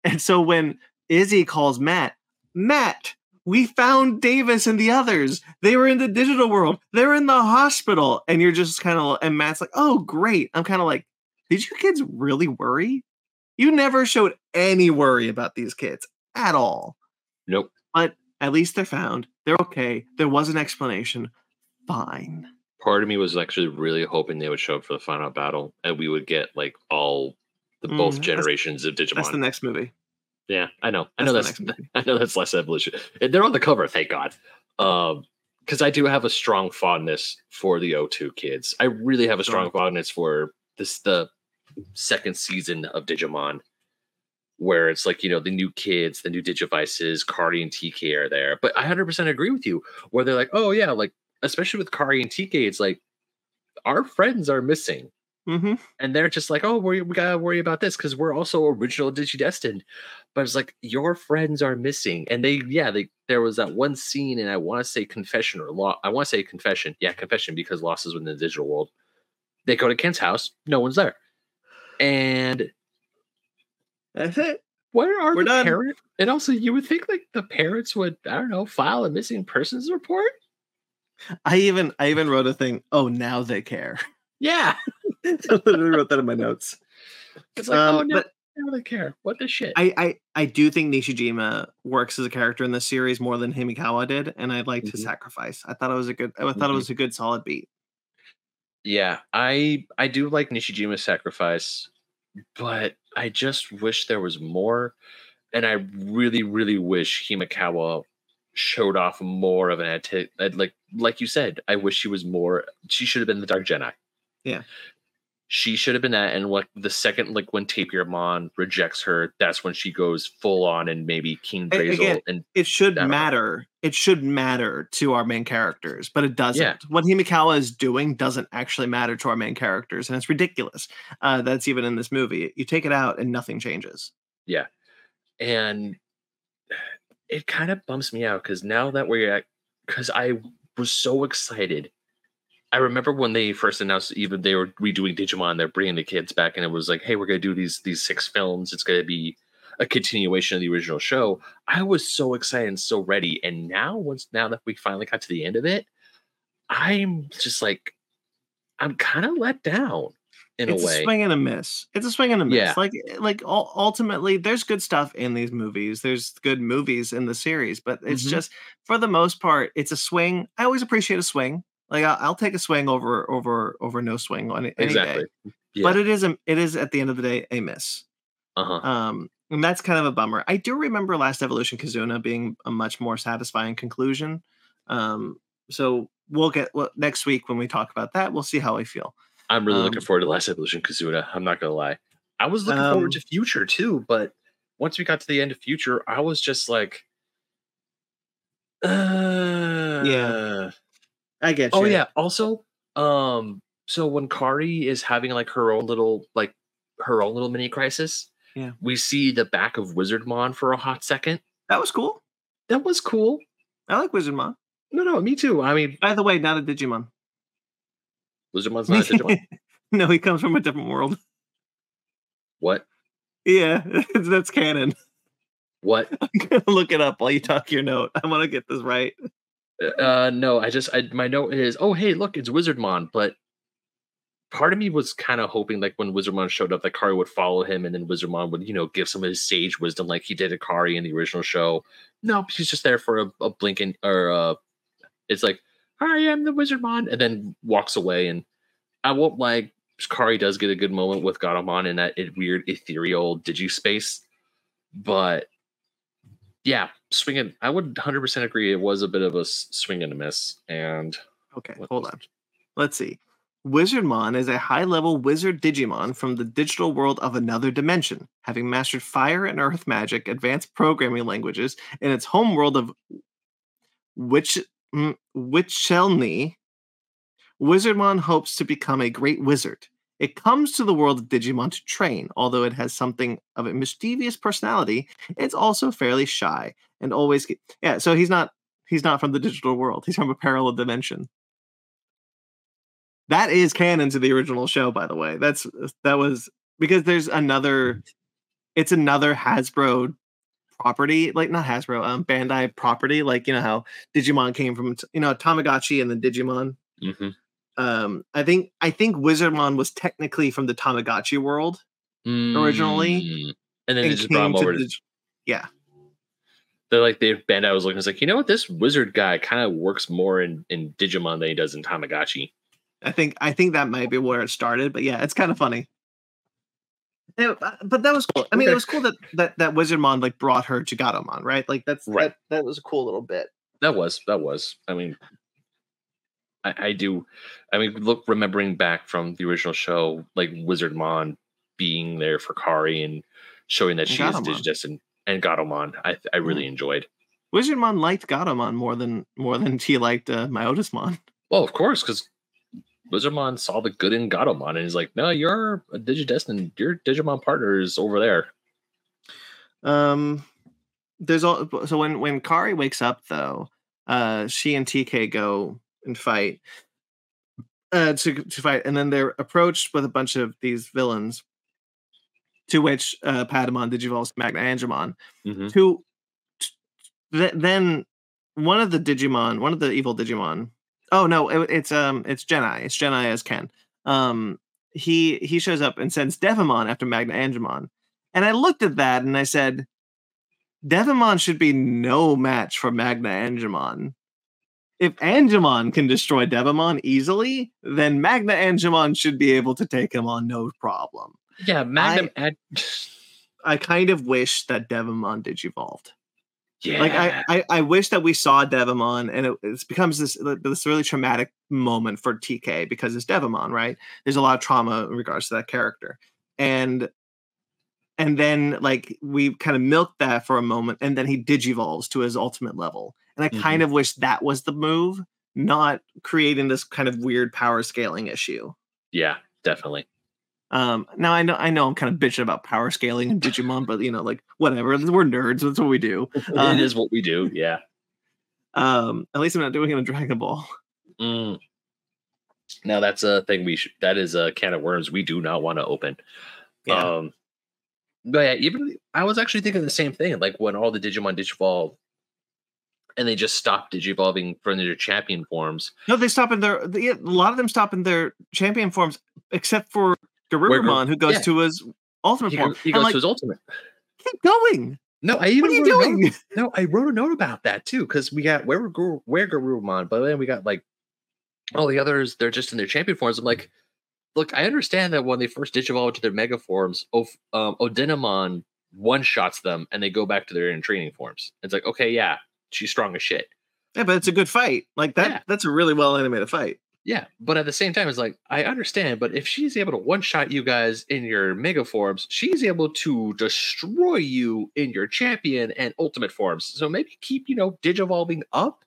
And so when Izzy calls Matt, Matt, we found Davis and the others. They were in the digital world. They're in the hospital. And you're just kind of, and Matt's like, oh, great. I'm kind of like, did you kids really worry? You never showed any worry about these kids at all. Nope. But at least they're found. They're okay. There was an explanation. Fine. Part of me was actually really hoping they would show up for the final battle and we would get like all the Mm, both generations of Digimon. That's the next movie. Yeah, I know. I know that's. I know that's less evolution. And They're on the cover, thank God. Um, because I do have a strong fondness for the O2 kids. I really have a strong fondness for this the second season of Digimon, where it's like you know the new kids, the new Digivices, Kari and TK are there. But I hundred percent agree with you, where they're like, oh yeah, like especially with Kari and TK, it's like our friends are missing Mm-hmm. and they're just like, "Oh, we we gotta worry about this because we're also original Digidestined." But it's like your friends are missing, and they, yeah, they. There was that one scene, and I want to say confession or law. I want to say confession, yeah, confession because Lost is within the digital world. They go to Ken's house, no one's there, and That's it. where are We're the done. parents? And also, you would think like the parents would, I don't know, file a missing persons report. I even I even wrote a thing. Oh, now they care. Yeah, I literally wrote that in my notes. it's like, oh Um, no, but now they care. What the shit? I, I I do think Nishijima works as a character in this series more than Himekawa did, and I'd like to Mhm. sacrifice. I thought it was a good. I thought it Mhm. was a good solid beat. Yeah, I I do like Nishijima's sacrifice, but I just wish there was more. And I really, really wish Himekawa showed off more of an anti- like like you said, I wish she was more she should have been the Dark Jedi. Yeah. She should have been that. And like the second like when Tapirmon rejects her, that's when she goes full on and maybe King Draisil again, and It should don't know. matter. It should matter to our main characters, but it doesn't. Yeah. What Himekawa is doing doesn't actually matter to our main characters, and it's ridiculous. Uh, that's even in this movie. You take it out, and nothing changes. Yeah, and it kind of bumps me out because now that we're at because i was so excited i remember when they first announced even they were redoing digimon they're bringing the kids back and it was like hey we're going to do these these six films it's going to be a continuation of the original show i was so excited and so ready and now once now that we finally got to the end of it i'm just like i'm kind of let down in it's a way It's a swing and a miss. It's a swing and a miss. Yeah. Like like ultimately, there's good stuff in these movies. There's good movies in the series, but it's Mhm. just for the most part, it's a swing. I always appreciate a swing. Like I'll, I'll take a swing over over over no swing on it any exactly day. yeah. But it is a it is at the end of the day a miss. uh-huh Um, and that's kind of a bummer. I do remember Last Evolution Kizuna being a much more satisfying conclusion. Um, so we'll get well, next week when we talk about that. We'll see how I feel. I'm really looking Um, forward to Last Evolution Kizuna. I'm not gonna lie. I was looking Um, forward to Future too, but once we got to the end of Future, I was just like, uh, I get Oh you. yeah. Also, um, so when Kari is having like her own little like her own little mini crisis, Yeah. we see the back of Wizardmon for a hot second. that was cool. That was cool. I like Wizardmon. No, no, me too. I mean, By the way, not a Digimon. Wizardmon's not a Digimon. no, he comes from a different world. what? Yeah, that's canon. What? I'm gonna look it up while you talk your note. I want to get this right. Uh, no, I just I my note is oh hey look it's Wizardmon, but part of me was kind of hoping like when Wizardmon showed up that Kari would follow him and then Wizardmon would you know give some of his sage wisdom like he did to Kari in the original show. No, he's just there for a, a blink and or uh, it's like I am the Wizardmon and then walks away and I won't like Kari does get a good moment with Gatomon in that weird ethereal digi space, but yeah, swinging. I would 100% agree. It was a bit of a swing and a miss. And Okay, hold on. Let's see. Wizardmon is a high level wizard Digimon from the digital world of another dimension, having mastered fire and earth magic, advanced programming languages, in its home world of Witch mm, Witchelny. Wizardmon hopes to become a great wizard. It comes to the world of Digimon to train, although it has something of a mischievous personality. It's also fairly shy and always ge- yeah. So he's not he's not from the digital world. He's from a parallel dimension. That is canon to the original show, by the way. That's that was because there's another. It's another Hasbro property, like not Hasbro, um, Bandai property. Like you know how Digimon came from, you know, Tamagotchi and then Digimon. hmm Um, I think I think Wizardmon was technically from the Tamagotchi world Originally, Mm. and then they and just brought him over. to To, yeah, they're like they Bandai was looking. It's like you know what, this wizard guy kind of works more in in Digimon than he does in Tamagotchi. I think I think that might be where it started. But yeah, it's kind of funny. Yeah, but- but that was cool. I mean, it was cool that that that Wizardmon like brought her to Gatomon, right? Like that's Right. that that was a cool little bit. That was that was. I mean, I, I do. I mean, look, remembering back from the original show, like Wizardmon being there for Kari and showing that And she is Gatomon. Digidestin and Gatomon, I I really enjoyed. Wizardmon liked Gatomon more than more than he liked uh, Myotismon. Well, of course, because Wizardmon saw the good in Gatomon, and he's like, "No, you're a Digidestin. Your Digimon partner is over there." Um, there's all so when when Kari wakes up though, uh, she and TK go and fight. Uh, to to fight, and then they're approached with a bunch of these villains. To which uh, Patamon digivolves to Magna Angemon. Mhm. To th- then one of the Digimon, one of the evil Digimon. Oh no, it, it's um, it's Gennai. It's Gennai as Ken. Um, he he shows up and sends Devimon after Magna Angemon. And I looked at that and I said, Devimon should be no match for Magna Angemon. If Angemon can destroy Devimon easily, then Magna Angemon should be able to take him on no problem. Yeah, Magnum. Ad- I kind of wish that Devimon digivolved. yeah, Like I, I, I wish that we saw Devimon, and it, it becomes this this really traumatic moment for TK because it's Devimon, right? There's a lot of trauma in regards to that character, and and then like we kind of milked that for a moment, and then he digivolves to his ultimate level, and I kind of wish that was the move, not creating this kind of weird power scaling issue. yeah, definitely. Um, now I know I know I'm kind of bitching about power scaling and Digimon, but you know, like whatever, we're nerds. That's what we do. Uh, it is what we do. Yeah. Um, at least I'm not doing it in Dragon Ball. Mm. Now that's a thing we should. That is a can of worms we do not want to open. Yeah. Um, but yeah, even I was actually thinking the same thing. Like when all the Digimon digivolve, and they just stop digivolving from their champion forms. No, they stop in their. they- A lot of them stop in their champion forms, except for Garurumon, who goes yeah. to his ultimate He, form. he goes like, to his ultimate. keep going. No, I even What are you wrote a note- doing? No, I wrote a note about that too because we got where where Garurumon, but then we got like all the others. They're just in their champion forms. I'm like, look, I understand that when they first digivolve to their mega forms, of um, Ordenimon one shots them and they go back to their in training forms. It's like, okay, yeah, she's strong as shit. Yeah, but it's a good fight. Like that. Yeah. That's a really well animated fight. Yeah, but at the same time, it's like I understand, but if she's able to one shot you guys in your mega forms, she's able to destroy you in your champion and ultimate forms. So maybe keep you know digivolving up.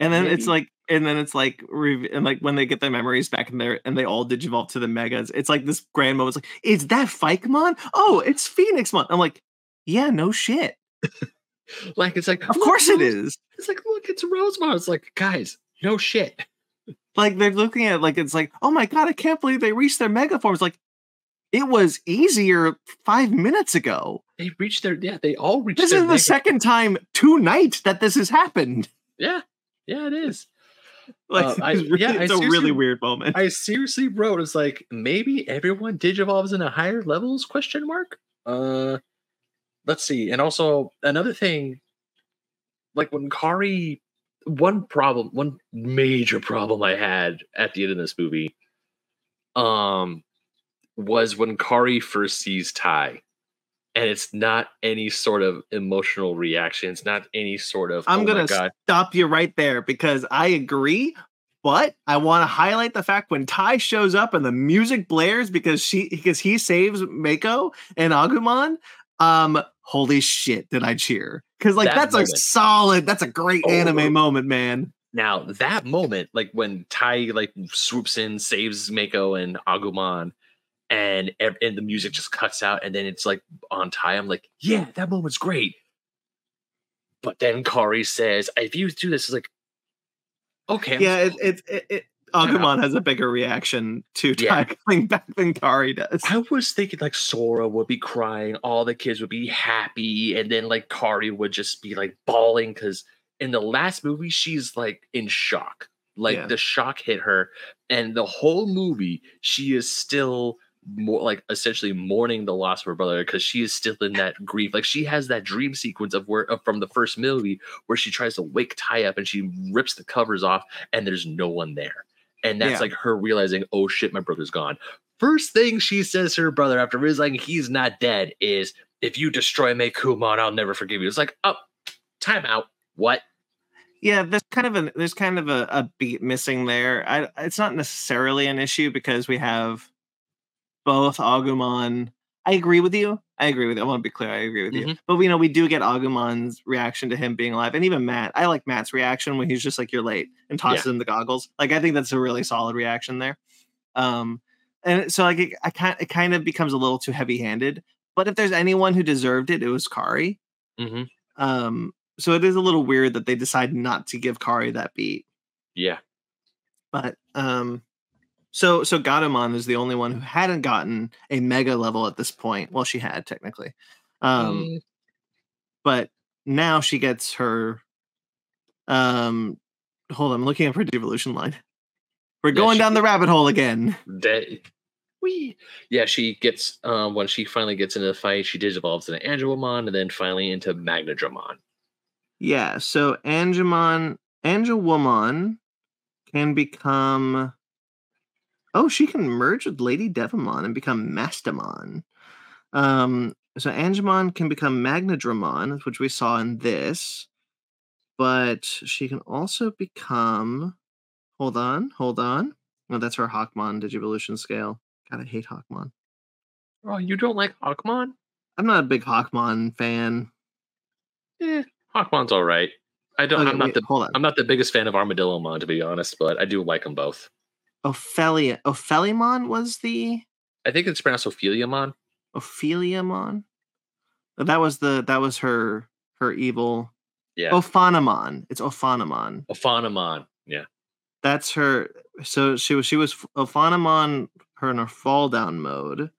And then it's like, and then it's like, and like when they get their memories back in there, and they all digivolve to the megas. It's like this grand moment. It's like, is that Fikemon? Oh, it's Phoenixmon. I'm like, yeah, no shit. Like it's like Of course it is. It's like look, it's Rosemon. It's like guys, no shit. Like they're looking at it like it's like, oh my god, I can't believe they reached their mega forms. Like it was easier five minutes ago. They reached their yeah. They all reached. This is the mega- second time tonight that this has happened. Yeah, yeah, it is. Like Uh, I- it's, really, yeah, it's a really weird moment. I seriously wrote it's like maybe everyone digivolves in a higher levels question mark. Uh let's see. And also another thing like when Kari one problem one major problem I had at the end of this movie um was when Kari first sees Tai and it's not any sort of emotional reaction. It's not any sort of I'm "Oh gonna stop you right there because I agree. But I want to highlight the fact when Tai shows up and the music blares because she because he saves Mako and Agumon. Um, holy shit, did I cheer? Because like That that's a solid, that's a great Oh. anime oh. moment, man. Now that moment, like when Tai like swoops in, saves Mako and Agumon, and and the music just cuts out, and then it's like on Tai. I'm like, yeah, that moment's great. But then Kari says, if you do this, it's like, okay, I'm yeah, it's it, it, it, Agumon has a bigger reaction to Yeah. tackling back than Kari does. I was thinking like Sora would be crying, all the kids would be happy, and then like Kari would just be like bawling because in the last movie she's like in shock. Like Yeah. the shock hit her, and the whole movie she is still more like essentially mourning the loss of her brother because she is still in that grief. Like she has that dream sequence of where from the first movie where she tries to wake Tai up and she rips the covers off and there's no one there. And that's Yeah. like her realizing, oh shit, my brother's gone. First thing she says to her brother after realizing he's not dead is, if you destroy Meicoomon, I'll never forgive you. It's like, oh, time out. What? Yeah, there's kind of a there's kind of a, a beat missing there. I, it's not necessarily an issue because we have both Agumon. I agree with you. I agree with you. I want to be clear. I agree with you. Mhm. But you know, we do get Agumon's reaction to him being alive, and even Matt. I like Matt's reaction when he's just like, "You're late," and tosses him the goggles. Like, I think that's a really solid reaction there. Um, and so like, it, I kind it kind of becomes a little too heavy handed. But if there's anyone who deserved it, it was Kari. Mm-hmm. Um, so it is a little weird that they decide not to give Kari that beat. Yeah. But um so so Gatomon is the only one who hadn't gotten a mega level at this point. Well, she had technically. Um Mm, but now she gets her um hold on, I'm looking up her devolution line. We're Yeah, going down the rabbit hole again. that, wee. Yeah, she gets, um, when she finally gets into the fight, she digivolves into Angewomon and then finally into Magnadramon. Yeah, so Angemon Angewomon can become Oh, she can merge with Lady Devimon and become Mastemon. Um, so Angemon can become Magnadramon, which we saw in this, but she can also become. Hold on, hold on. No, that's her Hawkmon Digivolution scale. God, I hate Hawkmon. Oh, you don't like Hawkmon? I'm not a big Hawkmon fan. Eh, Hawkmon's all right. I don't. Okay, I'm not wait, the. hold on. I'm not the biggest fan of Armadillomon, to be honest, but I do like them both. Ophelia. Ophelimon was the I think it's pronounced Opheliamon. Opheliamon. That was the that was her her evil Yeah. Ophanimon. It's Ophanimon. Ophanimon. Yeah. That's her. So she was she was Ophanimon. Her in her fall down mode.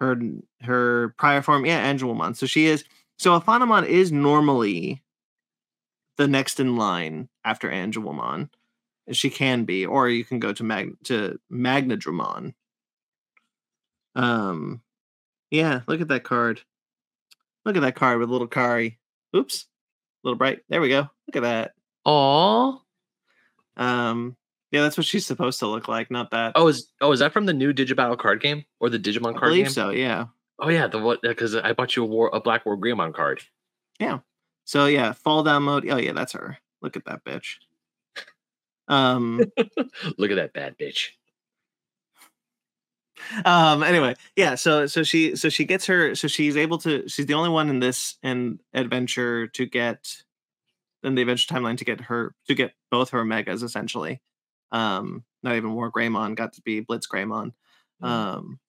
Her her prior form. Yeah, Angewomon. So she is. So Ophanimon is normally the next in line after Angewomon. She can be, or you can go to Mag to Magnadramon. Um, yeah. Look at that card. Look at that card with little Kari. Oops, a little bright. There we go. Look at that. Aww. Um, yeah, that's what she's supposed to look like, not that. Oh, is oh is that from the new Digibattle card game or the Digimon I card believe game? so. Yeah. Oh yeah, the what? Because I bought you a war a Black War Greymon card. Yeah. So yeah, fall down mode. Oh yeah, that's her. Look at that bitch. Um. Look at that bad bitch. um. Anyway, yeah. So so she so she gets her. So she's able to. She's the only one in this in adventure to get in the adventure timeline to get her to get both her megas essentially. Um. Not even War Greymon got to be Blitz Greymon. Mm. Um.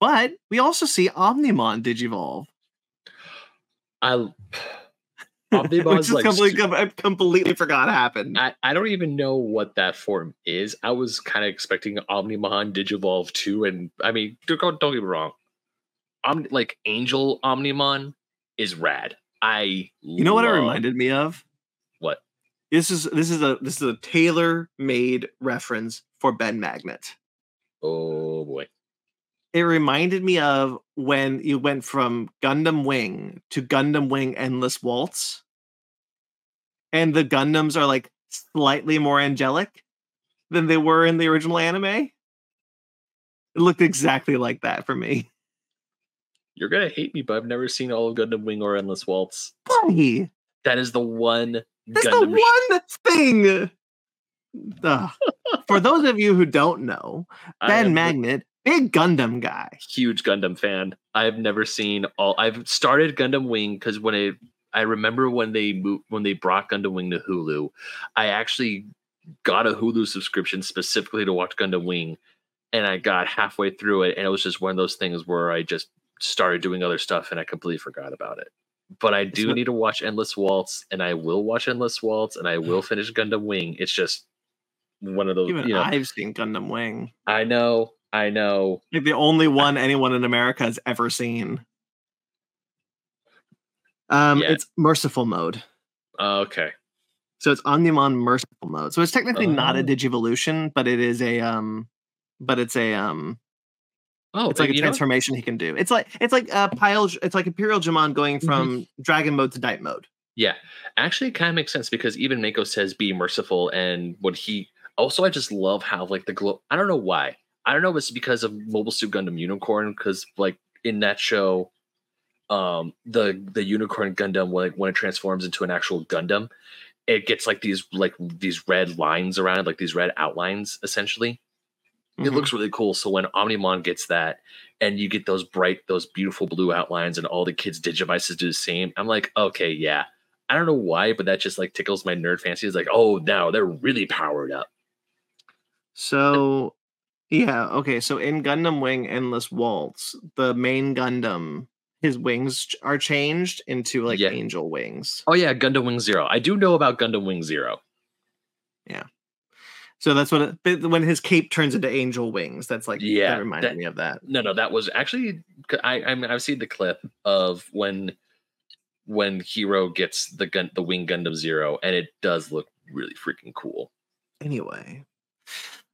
But we also see Omnimon digivolve. I which Omnimon's is like completely, I completely forgot happened. I, I don't even know what that form is. I was kind of expecting Omnimon Digivolve 2, and I mean, don't, don't get me wrong. Omni, like Angel Omnimon is rad. I You know what it reminded me of? What? This is this is a this is a tailor made reference for Ben Magnet. Oh boy. It reminded me of when you went from Gundam Wing to Gundam Wing Endless Waltz, and the Gundams are like slightly more angelic than they were in the original anime. It looked exactly like that for me. You're gonna hate me, but I've never seen all of Gundam Wing or Endless Waltz. Why? That is the one That's Gundam the one thing. For those of you who don't know, Ben Magnet, big Gundam guy. huge Gundam fan. I've never seen all. I've started Gundam Wing because when it, I remember when they moved when they brought Gundam Wing to Hulu, I actually got a Hulu subscription specifically to watch Gundam Wing, and I got halfway through it, and it was just one of those things where I just started doing other stuff and I completely forgot about it. But I do not- need to watch Endless Waltz, and I will watch Endless Waltz, and I will finish Gundam Wing. It's just one of those. Even you know, I've seen Gundam Wing. I know, I know. Like the only one anyone in America has ever seen. Um, Yeah. it's merciful mode. Okay. So it's Omnimon merciful mode. So it's technically not a Oh. Digivolution, but it is a um but it's a um Oh, it's like a you know transformation he can do. It's like it's like a Pile it's like Imperialdramon going Mm-hmm. from dragon mode to diet mode. Yeah, actually, it kind of makes sense because even Mako says be merciful, and what he also, I just love how like the glow. I don't know why. I don't know if it's because of Mobile Suit Gundam Unicorn, because like in that show, um, the the Unicorn Gundam when it, when it transforms into an actual Gundam, it gets like these like these red lines around it, like these red outlines, essentially. It Mhm. looks really cool. So when Omnimon gets that, and you get those bright, those beautiful blue outlines, and all the kids' digivices do the same, I'm like, okay, yeah. I don't know why, but that just like tickles my nerd fancy. It's like, oh, now they're really powered up. So yeah, okay. So in Gundam Wing Endless Waltz, the main Gundam, his wings are changed into like Yeah. angel wings. Oh yeah, Gundam Wing Zero. I do know about Gundam Wing Zero. Yeah. So that's what it, when his cape turns into angel wings. That's like Yeah, that reminded that- me of that. No, no, that was actually I I mean, I've seen the clip of when when Heero gets the gun the Wing Gundam Zero, and it does look really freaking cool. Anyway,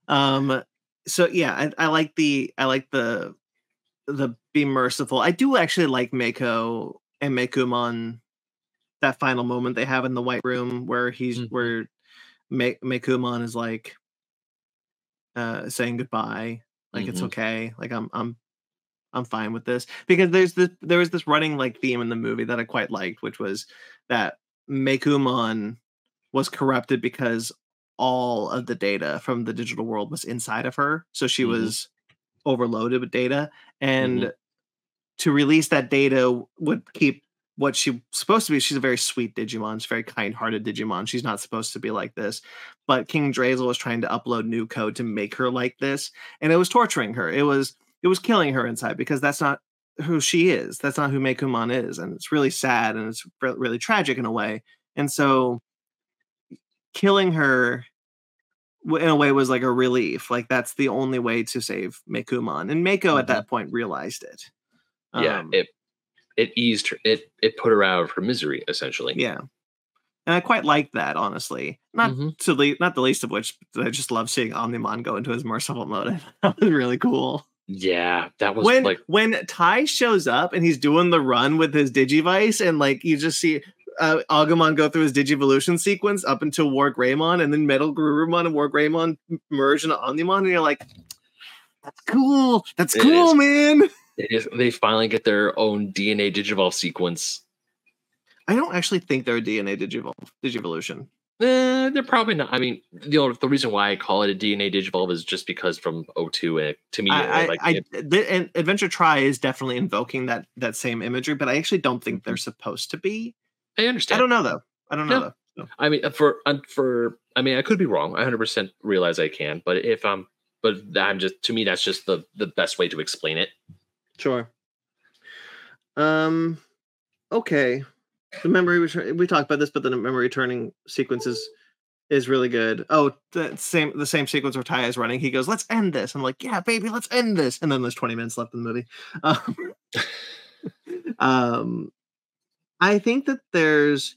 um, so yeah, I, I like the I like the the be merciful. I do actually like Mako and Meicoomon. That final moment they have in the White Room where he's Mhm. where Me- Meicoomon is like uh saying goodbye, like it's Mhm. okay, like I'm I'm I'm fine with this because there's this there was this running like theme in the movie that I quite liked, which was that Meicoomon was corrupted because all of the data from the digital world was inside of her, so she Mhm. was overloaded with data, and Mhm. to release that data would keep what she's supposed to be. She's a very sweet Digimon. She's very kind-hearted Digimon. She's not supposed to be like this. But King Draisil was trying to upload new code to make her like this, and it was torturing her. It was it was killing her inside because that's not who she is. That's not who Meicoomon is, and it's really sad and it's re- really tragic in a way. And so, killing her in a way was like a relief. Like that's the only way to save Meicoomon, and Mako at Mhm. that point realized it. yeah, Um, it it eased her it it put her out of her misery essentially. Yeah. And I quite like that, honestly. Not Mhm. to le- not the least of which I just love seeing Omnimon go into his merciful mode. that was really cool. Yeah, that was When like when Tai shows up and he's doing the run with his Digivice, and like you just see uh, Agumon go through his Digivolution sequence up until War Greymon, and then Metal Garurumon and War Greymon merge into Omnimon, and you're like, "That's cool. That's It cool, is. man." they, they finally get their own DNA Digivolve sequence. I don't actually think they're a DNA Digivol- Digivolution. Eh, they're probably not. I mean, know, the reason why I call it a DNA Digivolve is just because from O2, and it, to me, I, I, like I it- the, and Adventure Tri is definitely invoking that that same imagery, but I actually don't think they're supposed to be. I understand. I don't know though. I don't know Yeah. though. I mean, uh, for uh, for I mean, I could be wrong. I hundred percent realize I can, but if I'm, but I'm just to me, that's just the the best way to explain it. Sure. Um. Okay. The memory return. We talked about this, but the memory returning sequence is is really good. Oh, the same the same sequence where Tai is running. He goes, "Let's end this." I'm like, "Yeah, baby, let's end this." And then there's 20 minutes left in the movie. Um, um I think that there's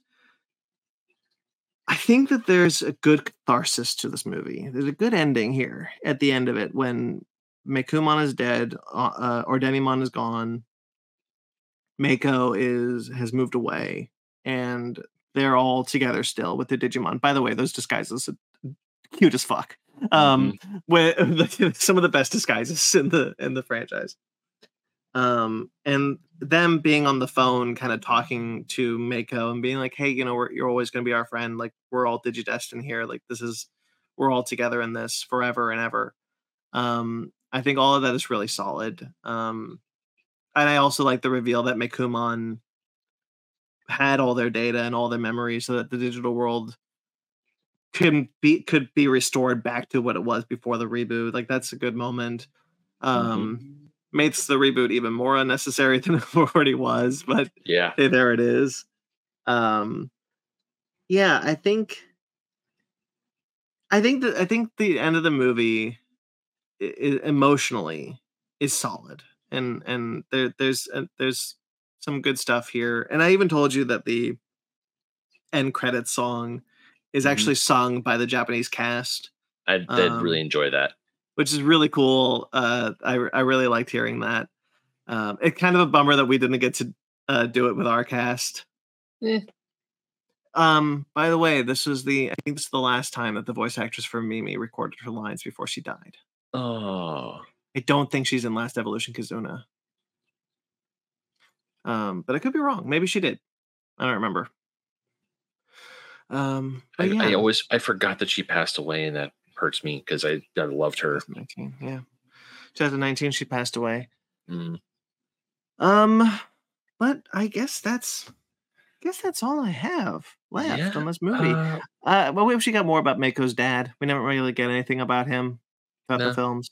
I think that there's a good catharsis to this movie. There's a good ending here at the end of it when Meicoomon is dead, uh, uh, Ordenimon is gone, Mako is has moved away, and they're all together still with the Digimon. By the way, those disguises are cute as fuck. Um, with some of the best disguises in the in the franchise. Um, and them being on the phone, kind of talking to Mako and being like, "Hey, you know, you're always going to be our friend. Like, we're all Digidestined here. Like, this is we're all together in this forever and ever." Um, I think all of that is really solid. Um, and I also like the reveal that Meicoomon had all their data and all their memories, so that the digital world can be could be restored back to what it was before the reboot. Like that's a good moment. Um makes the reboot even more unnecessary than it already was, but Yeah, hey, there it is. Um yeah, I think I think that I think the end of the movie i- i- emotionally is solid, and and there there's uh, there's some good stuff here. And I even told you that the end credits song is Mhm. actually sung by the Japanese cast, I did really Um, enjoy that. Which is really cool. Uh, I I really liked hearing that. Um, it's kind of a bummer that we didn't get to uh, do it with our cast. Eh. Um, by the way, this was the I think this is the last time that the voice actress for Mimi recorded her lines before she died. Oh, I don't think she's in Last Evolution Kizuna. Um, but I could be wrong. Maybe she did. I don't remember. Um, I, yeah, I always I forgot that she passed away, in that hurts me because I, I loved her. 2019, yeah, 2019 she passed away. Mm, Um, but I guess that's, I guess that's all I have left Yeah, on this movie. uh, Uh, well, we actually got more about Mako's dad. We never really get anything about him about No. the films.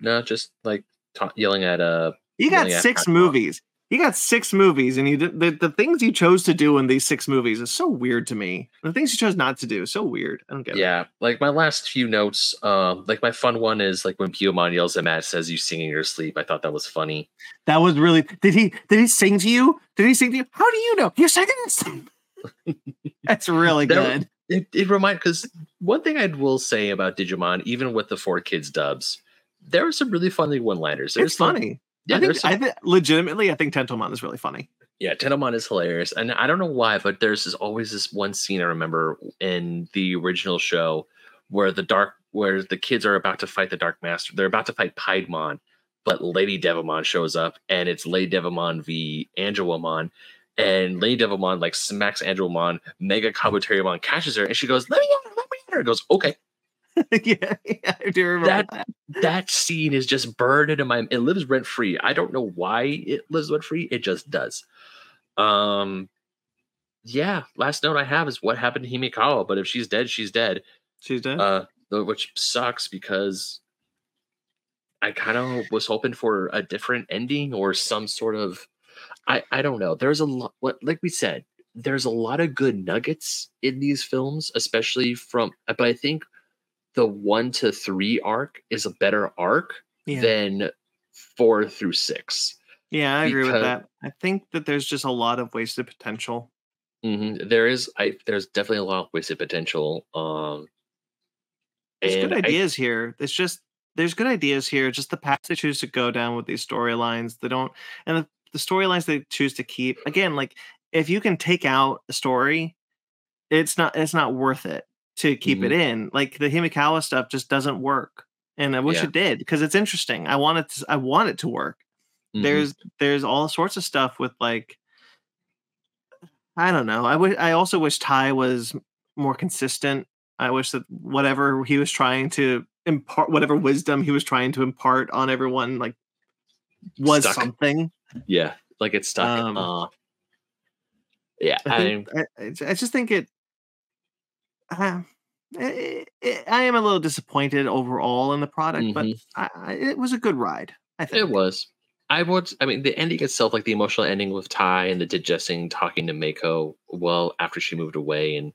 no, just like ta- yelling at uh You got six movies. You got six movies, and you the, the things you chose to do in these six movies is so weird to me. The things you chose not to do is so weird. I don't get it. yeah. Like my last few notes, um, like my fun one is like when Piyomon yells at Matt, says you sing in your sleep. I thought that was funny. That was really. Did he? Did he sing to you? Did he sing to you? How do you know? You're singing this. That's really That- good. It it remind because one thing I will say about Digimon, even with the four kids dubs, there were some really funny one liners. It's funny. Yeah, I think. some I think legitimately, I think Tentomon is really funny. Yeah, Tentomon is hilarious, and I don't know why, but there's this, always this one scene I remember in the original show where the dark, where the kids are about to fight the Dark Master. They're about to fight Piedmon, but Lady Devimon shows up, and it's Lady Devimon v Angewomon, and Lady Devimon like smacks Angewomon. Mega Kabuterimon catches her, and she goes, "Let me her, let me her." Goes, "Okay." yeah, yeah, I do remember That- that. That scene is just burned into my. It lives rent free. I don't know why it lives rent free. It just does. Um, yeah. Last note I have is what happened to Himekawa. But if she's dead, she's dead. She's dead. Uh, which sucks because I kind of was hoping for a different ending or some sort of. I I don't know. There's a lot. What like we said, there's a lot of good nuggets in these films, especially from. But I think the one to three arc is a better arc yeah. than four through six. yeah, I agree with that. I think that there's just a lot of wasted potential. Mhm, There is, I there's definitely a lot of wasted potential. Um, There's good I- ideas here. It's just there's good ideas here. Just the path they choose to go down with these storylines. They don't, and the, the storylines they choose to keep. Again, like if you can take out a story, it's not it's not worth it to keep it in. Like the Himekawa stuff just doesn't work, and I wish Yeah. it did because it's interesting. I want it to, I want it to work. mhm. There's there's all sorts of stuff with like I don't know. I wish I also wish Tai was more consistent. I wish that whatever he was trying to impart, whatever wisdom he was trying to impart on everyone, like was Stuck. something. yeah, like it's stuck. Um, uh, yeah, I, think, I, I just think it. Uh, i i I am a little disappointed overall in the product, but I, I, it was a good ride. I think It was. I would. I mean, the ending itself, like the emotional ending with Tai and the Digidestined, talking to Mako, well, after she moved away and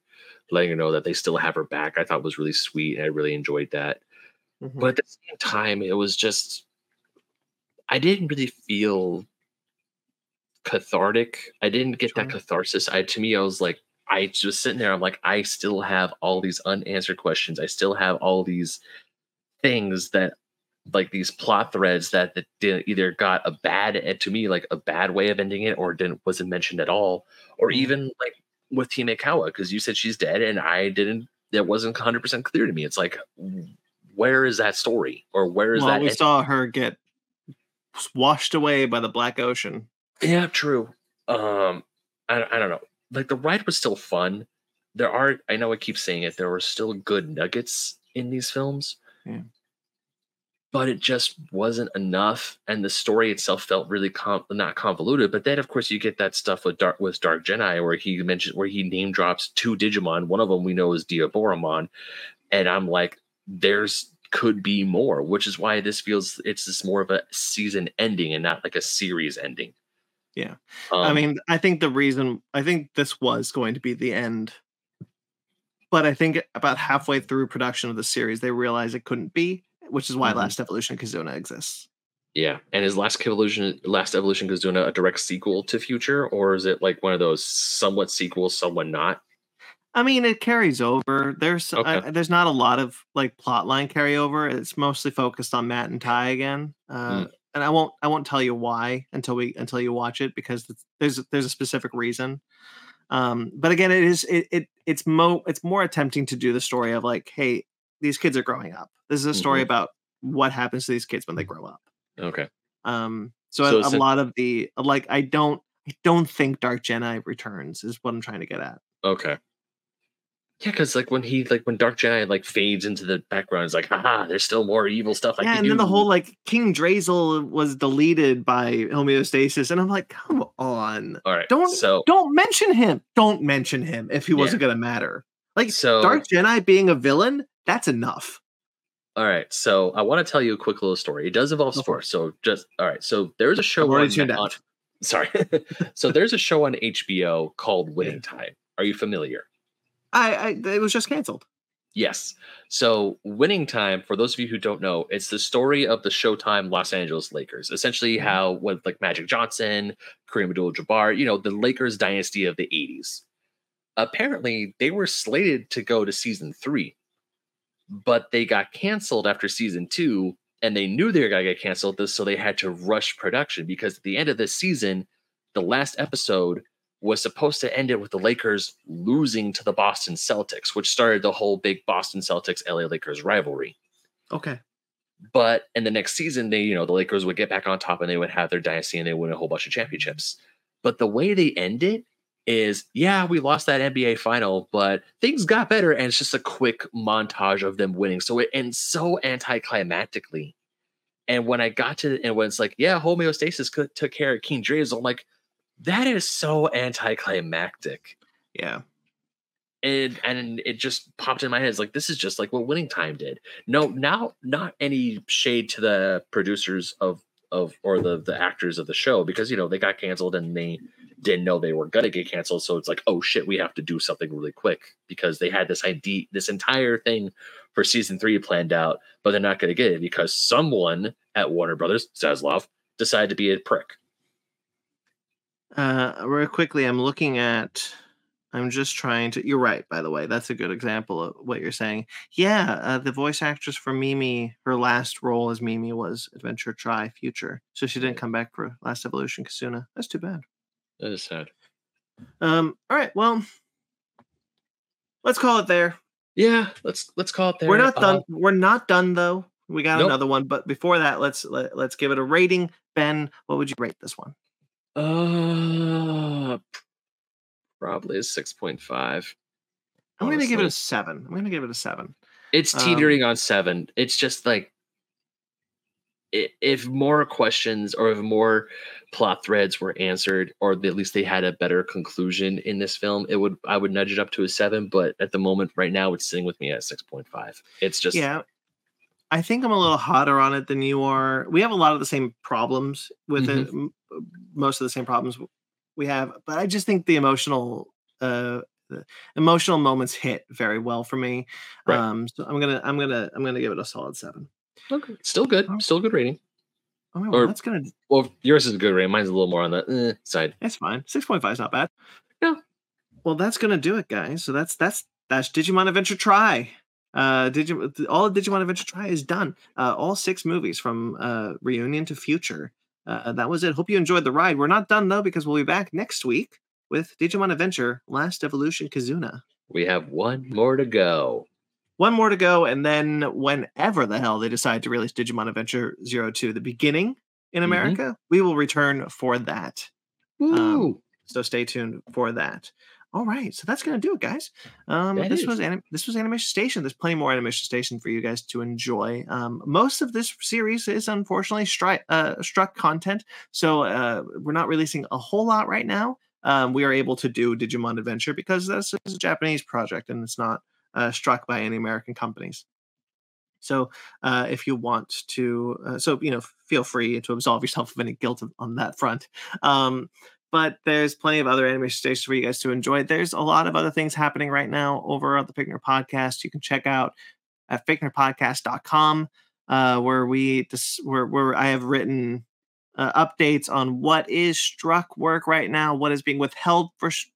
letting her know that they still have her back, I thought was really sweet, and I really enjoyed that. Mhm. But at the same time, it was just, I didn't really feel cathartic. I didn't get that catharsis. I to me, I was like, I just sitting there. I'm like, I still have all these unanswered questions. I still have all these things that like these plot threads that, that did, either got a bad eh, to me like a bad way of ending it or didn't wasn't mentioned at all or Mhm. even like with Himekawa because you said she's dead and I didn't that wasn't 100% clear to me it's like where is that story or where is well, that we end- saw her get washed away by the Black Ocean. yeah true um I, I don't know like the ride was still fun. There are I know I keep saying it there were still good nuggets in these films. Yeah. but it just wasn't enough and the story itself felt really com- not convoluted but then of course you get that stuff with dark with dark jedi where he mentioned where he name drops two digimon one of them we know is diaboromon and i'm like there's could be more which is why this feels it's just more of a season ending and not like a series ending Yeah. um, I mean, I think the reason I think this was going to be the end but I think about halfway through production of the series, they realized it couldn't be, which is why Mhm. Last Evolution Kizuna exists. Yeah, and is Last Evolution Last Evolution Kizuna a direct sequel to Future, or is it like one of those somewhat sequels, somewhat not? I mean, it carries over. There's Okay. I, there's not a lot of like plot line carryover. It's mostly focused on Matt and Tai again. Uh, Mm. And I won't I won't tell you why until we until you watch it because there's there's a specific reason. Um, but again, it is it, it it's mo it's more attempting to do the story of like, hey, these kids are growing up. This is a story Mhm. about what happens to these kids when they grow up. Okay. Um, so, So a, a a- lot of the like, I don't I don't think Dark Gennai returns is what I'm trying to get at. Okay. Yeah, because like when he like when Dark Gennai like fades into the background, it's like, haha, there's still more evil stuff I yeah, can and do. then the whole like King Draisil was deleted by homeostasis, and I'm like, come on, All right. don't- so don't mention him. Don't mention him if he wasn't gonna matter. Like so Dark Gennai being a villain, that's enough. all right. So I want to tell you a quick little story. It does involve sports. So just all right. So there's a show on, on- sorry. so there's a show on HBO called Winning Time. Are you familiar? I, I it was just canceled. Yes. So, Winning Time, for those of you who don't know, it's the story of the Showtime Los Angeles Lakers. Essentially, Mhm. how with like Magic Johnson, Kareem Abdul-Jabbar, you know, the Lakers dynasty of the '80s. Apparently, they were slated to go to season three, but they got canceled after season two, and they knew they were gonna get canceled, so they had to rush production because at the end of this season, the last episode was supposed to end it with the Lakers losing to the Boston Celtics, which started the whole big Boston Celtics LA Lakers rivalry. Okay. But in the next season, they, you know, the Lakers would get back on top and they would have their dynasty and they win a whole bunch of championships. But the way they end it is, yeah, we lost that NBA final, but things got better. And it's just a quick montage of them winning. So it ends so anticlimactically. And when I got to, and when it's like, yeah, homeostasis took care of King Dre's, I'm like, that is so anticlimactic Yeah. and and it just popped in my head. It's like this is just like what Winning Time did. No, now not any shade to the producers of of or the the actors of the show because you know they got canceled and they didn't know they were gonna get canceled. So it's like, oh shit, we have to do something really quick because they had this idea, this entire thing for season three planned out, but they're not gonna get it because someone at Warner Brothers, Zaslav, decided to be a prick. Uh, real quickly, I'm looking at. I'm just trying to. You're right, by the way. That's a good example of what you're saying. Yeah, uh, the voice actress for Mimi, her last role as Mimi was Adventure Tri Future, so she didn't come back for Last Evolution Kizuna. That's too bad. That is sad. Um. All right. Well, let's call it there. Yeah, let's let's call it there. We're not Uh, done. We're not done though. We got Nope. another one, but before that, let's let, let's give it a rating. Ben, what would you rate this one? Uh, probably a six point five. I'm going to give it a seven. I'm going to give it a seven. It's um, teetering on seven. It's just like if more questions or if more plot threads were answered, or at least they had a better conclusion in this film, it would I would nudge it up to a seven. But at the moment, right now, it's sitting with me at six point five. It's just yeah i think i'm a little hotter on it than you are we have a lot of the same problems with Mm-hmm. m- most of the same problems we have but i just think the emotional uh the emotional moments hit very well for me Right. um so i'm gonna i'm gonna i'm gonna give it a solid seven okay. still good, Oh. still a good rating. oh, well, Or- that's gonna Well, yours is a good rating. Mine's a little more on the eh, side. that's fine 6.5 is not bad Yeah. well that's gonna do it guys so that's that's that's digimon adventure tri uh Digimon, all digimon adventure tri is done uh all six movies from uh reunion to future uh that was it hope you enjoyed the ride we're not done though because we'll be back next week with digimon adventure last evolution kizuna We have one more to go. one more to go and then whenever the hell they decide to release digimon adventure zero two the beginning in Mhm. america we will return for that Woo! so stay tuned for that. All right, so that's gonna do it, guys. Um, this is. was anim- this was Animation Station. There's plenty more Animation Station for you guys to enjoy. Um, most of this series is unfortunately stri- uh, struck content, so uh, we're not releasing a whole lot right now. Um, we are able to do Digimon Adventure because this is a Japanese project and it's not uh, struck by any American companies. So, uh, if you want to, uh, so you know, feel free to absolve yourself of any guilt on that front. Um, but there's plenty of other animation stations for you guys to enjoy. There's a lot of other things happening right now over at the Fake Nerd Podcast. You can check out at fakenerdpodcast.com, uh, where we dis- where where I have written uh, updates on what is struck work right now, what is being withheld for sh-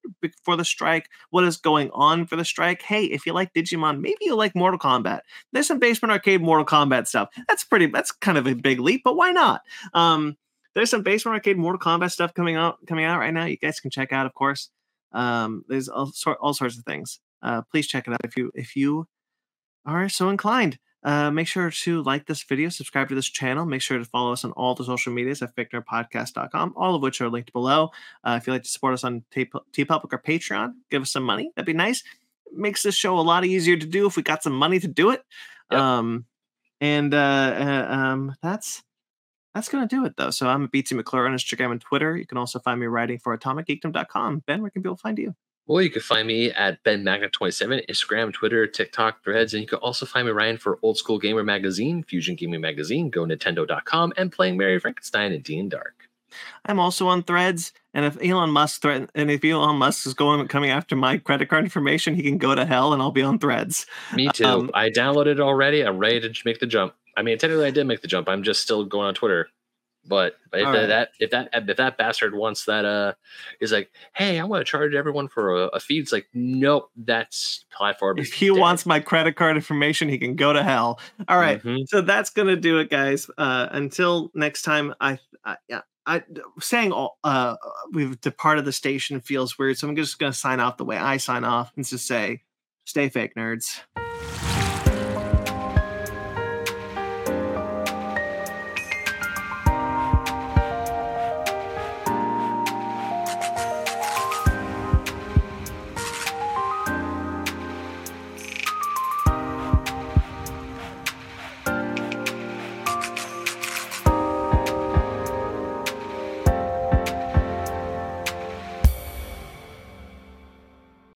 for the strike, what is going on for the strike. Hey, if you like Digimon, maybe you like Mortal Kombat. There's some Basement Arcade Mortal Kombat stuff. That's pretty. That's kind of a big leap, but why not? Um, there's some Basement Arcade Mortal Kombat stuff coming out coming out right now. You guys can check out, of course. Um, there's all, sort, all sorts of things. Uh, please check it out if you if you are so inclined. Uh, make sure to like this video, subscribe to this channel. Make sure to follow us on all the social medias at fakenerdpodcast.com, all of which are linked below. Uh, if you'd like to support us on TeePublic or Patreon, give us some money. That'd be nice. It makes this show a lot easier to do if we got some money to do it. Yep. Um, and uh, uh, um, that's that's going to do it, though. So I'm BT McClure on Instagram and Twitter. You can also find me writing for atomicgeekdom.com. Ben, where can people find you? Well, you can find me at Ben Magnet27, Instagram, Twitter, TikTok, Threads, and you can also find me writing for Old School Gamer Magazine, Fusion Gaming Magazine, Go Nintendo.com, and playing Mary Frankenstein and Dean Dark. I'm also on Threads, and if Elon Musk threaten, and if Elon Musk is going coming after my credit card information, he can go to hell, and I'll be on Threads. Me too. Um, I downloaded it already. I'm ready to make the jump. I mean, technically, I did make the jump. I'm just still going on Twitter. But if right. that if that if that bastard wants that uh is like, hey, I want to charge everyone for a, a feed. It's like, nope, that's platform. If he dead. wants my credit card information, he can go to hell. All right, mm-hmm. so that's gonna do it, guys. Uh, until next time, I, I yeah. I saying all uh we've departed the station feels weird, so I'm just gonna sign off the way I sign off and just say, stay fake nerds.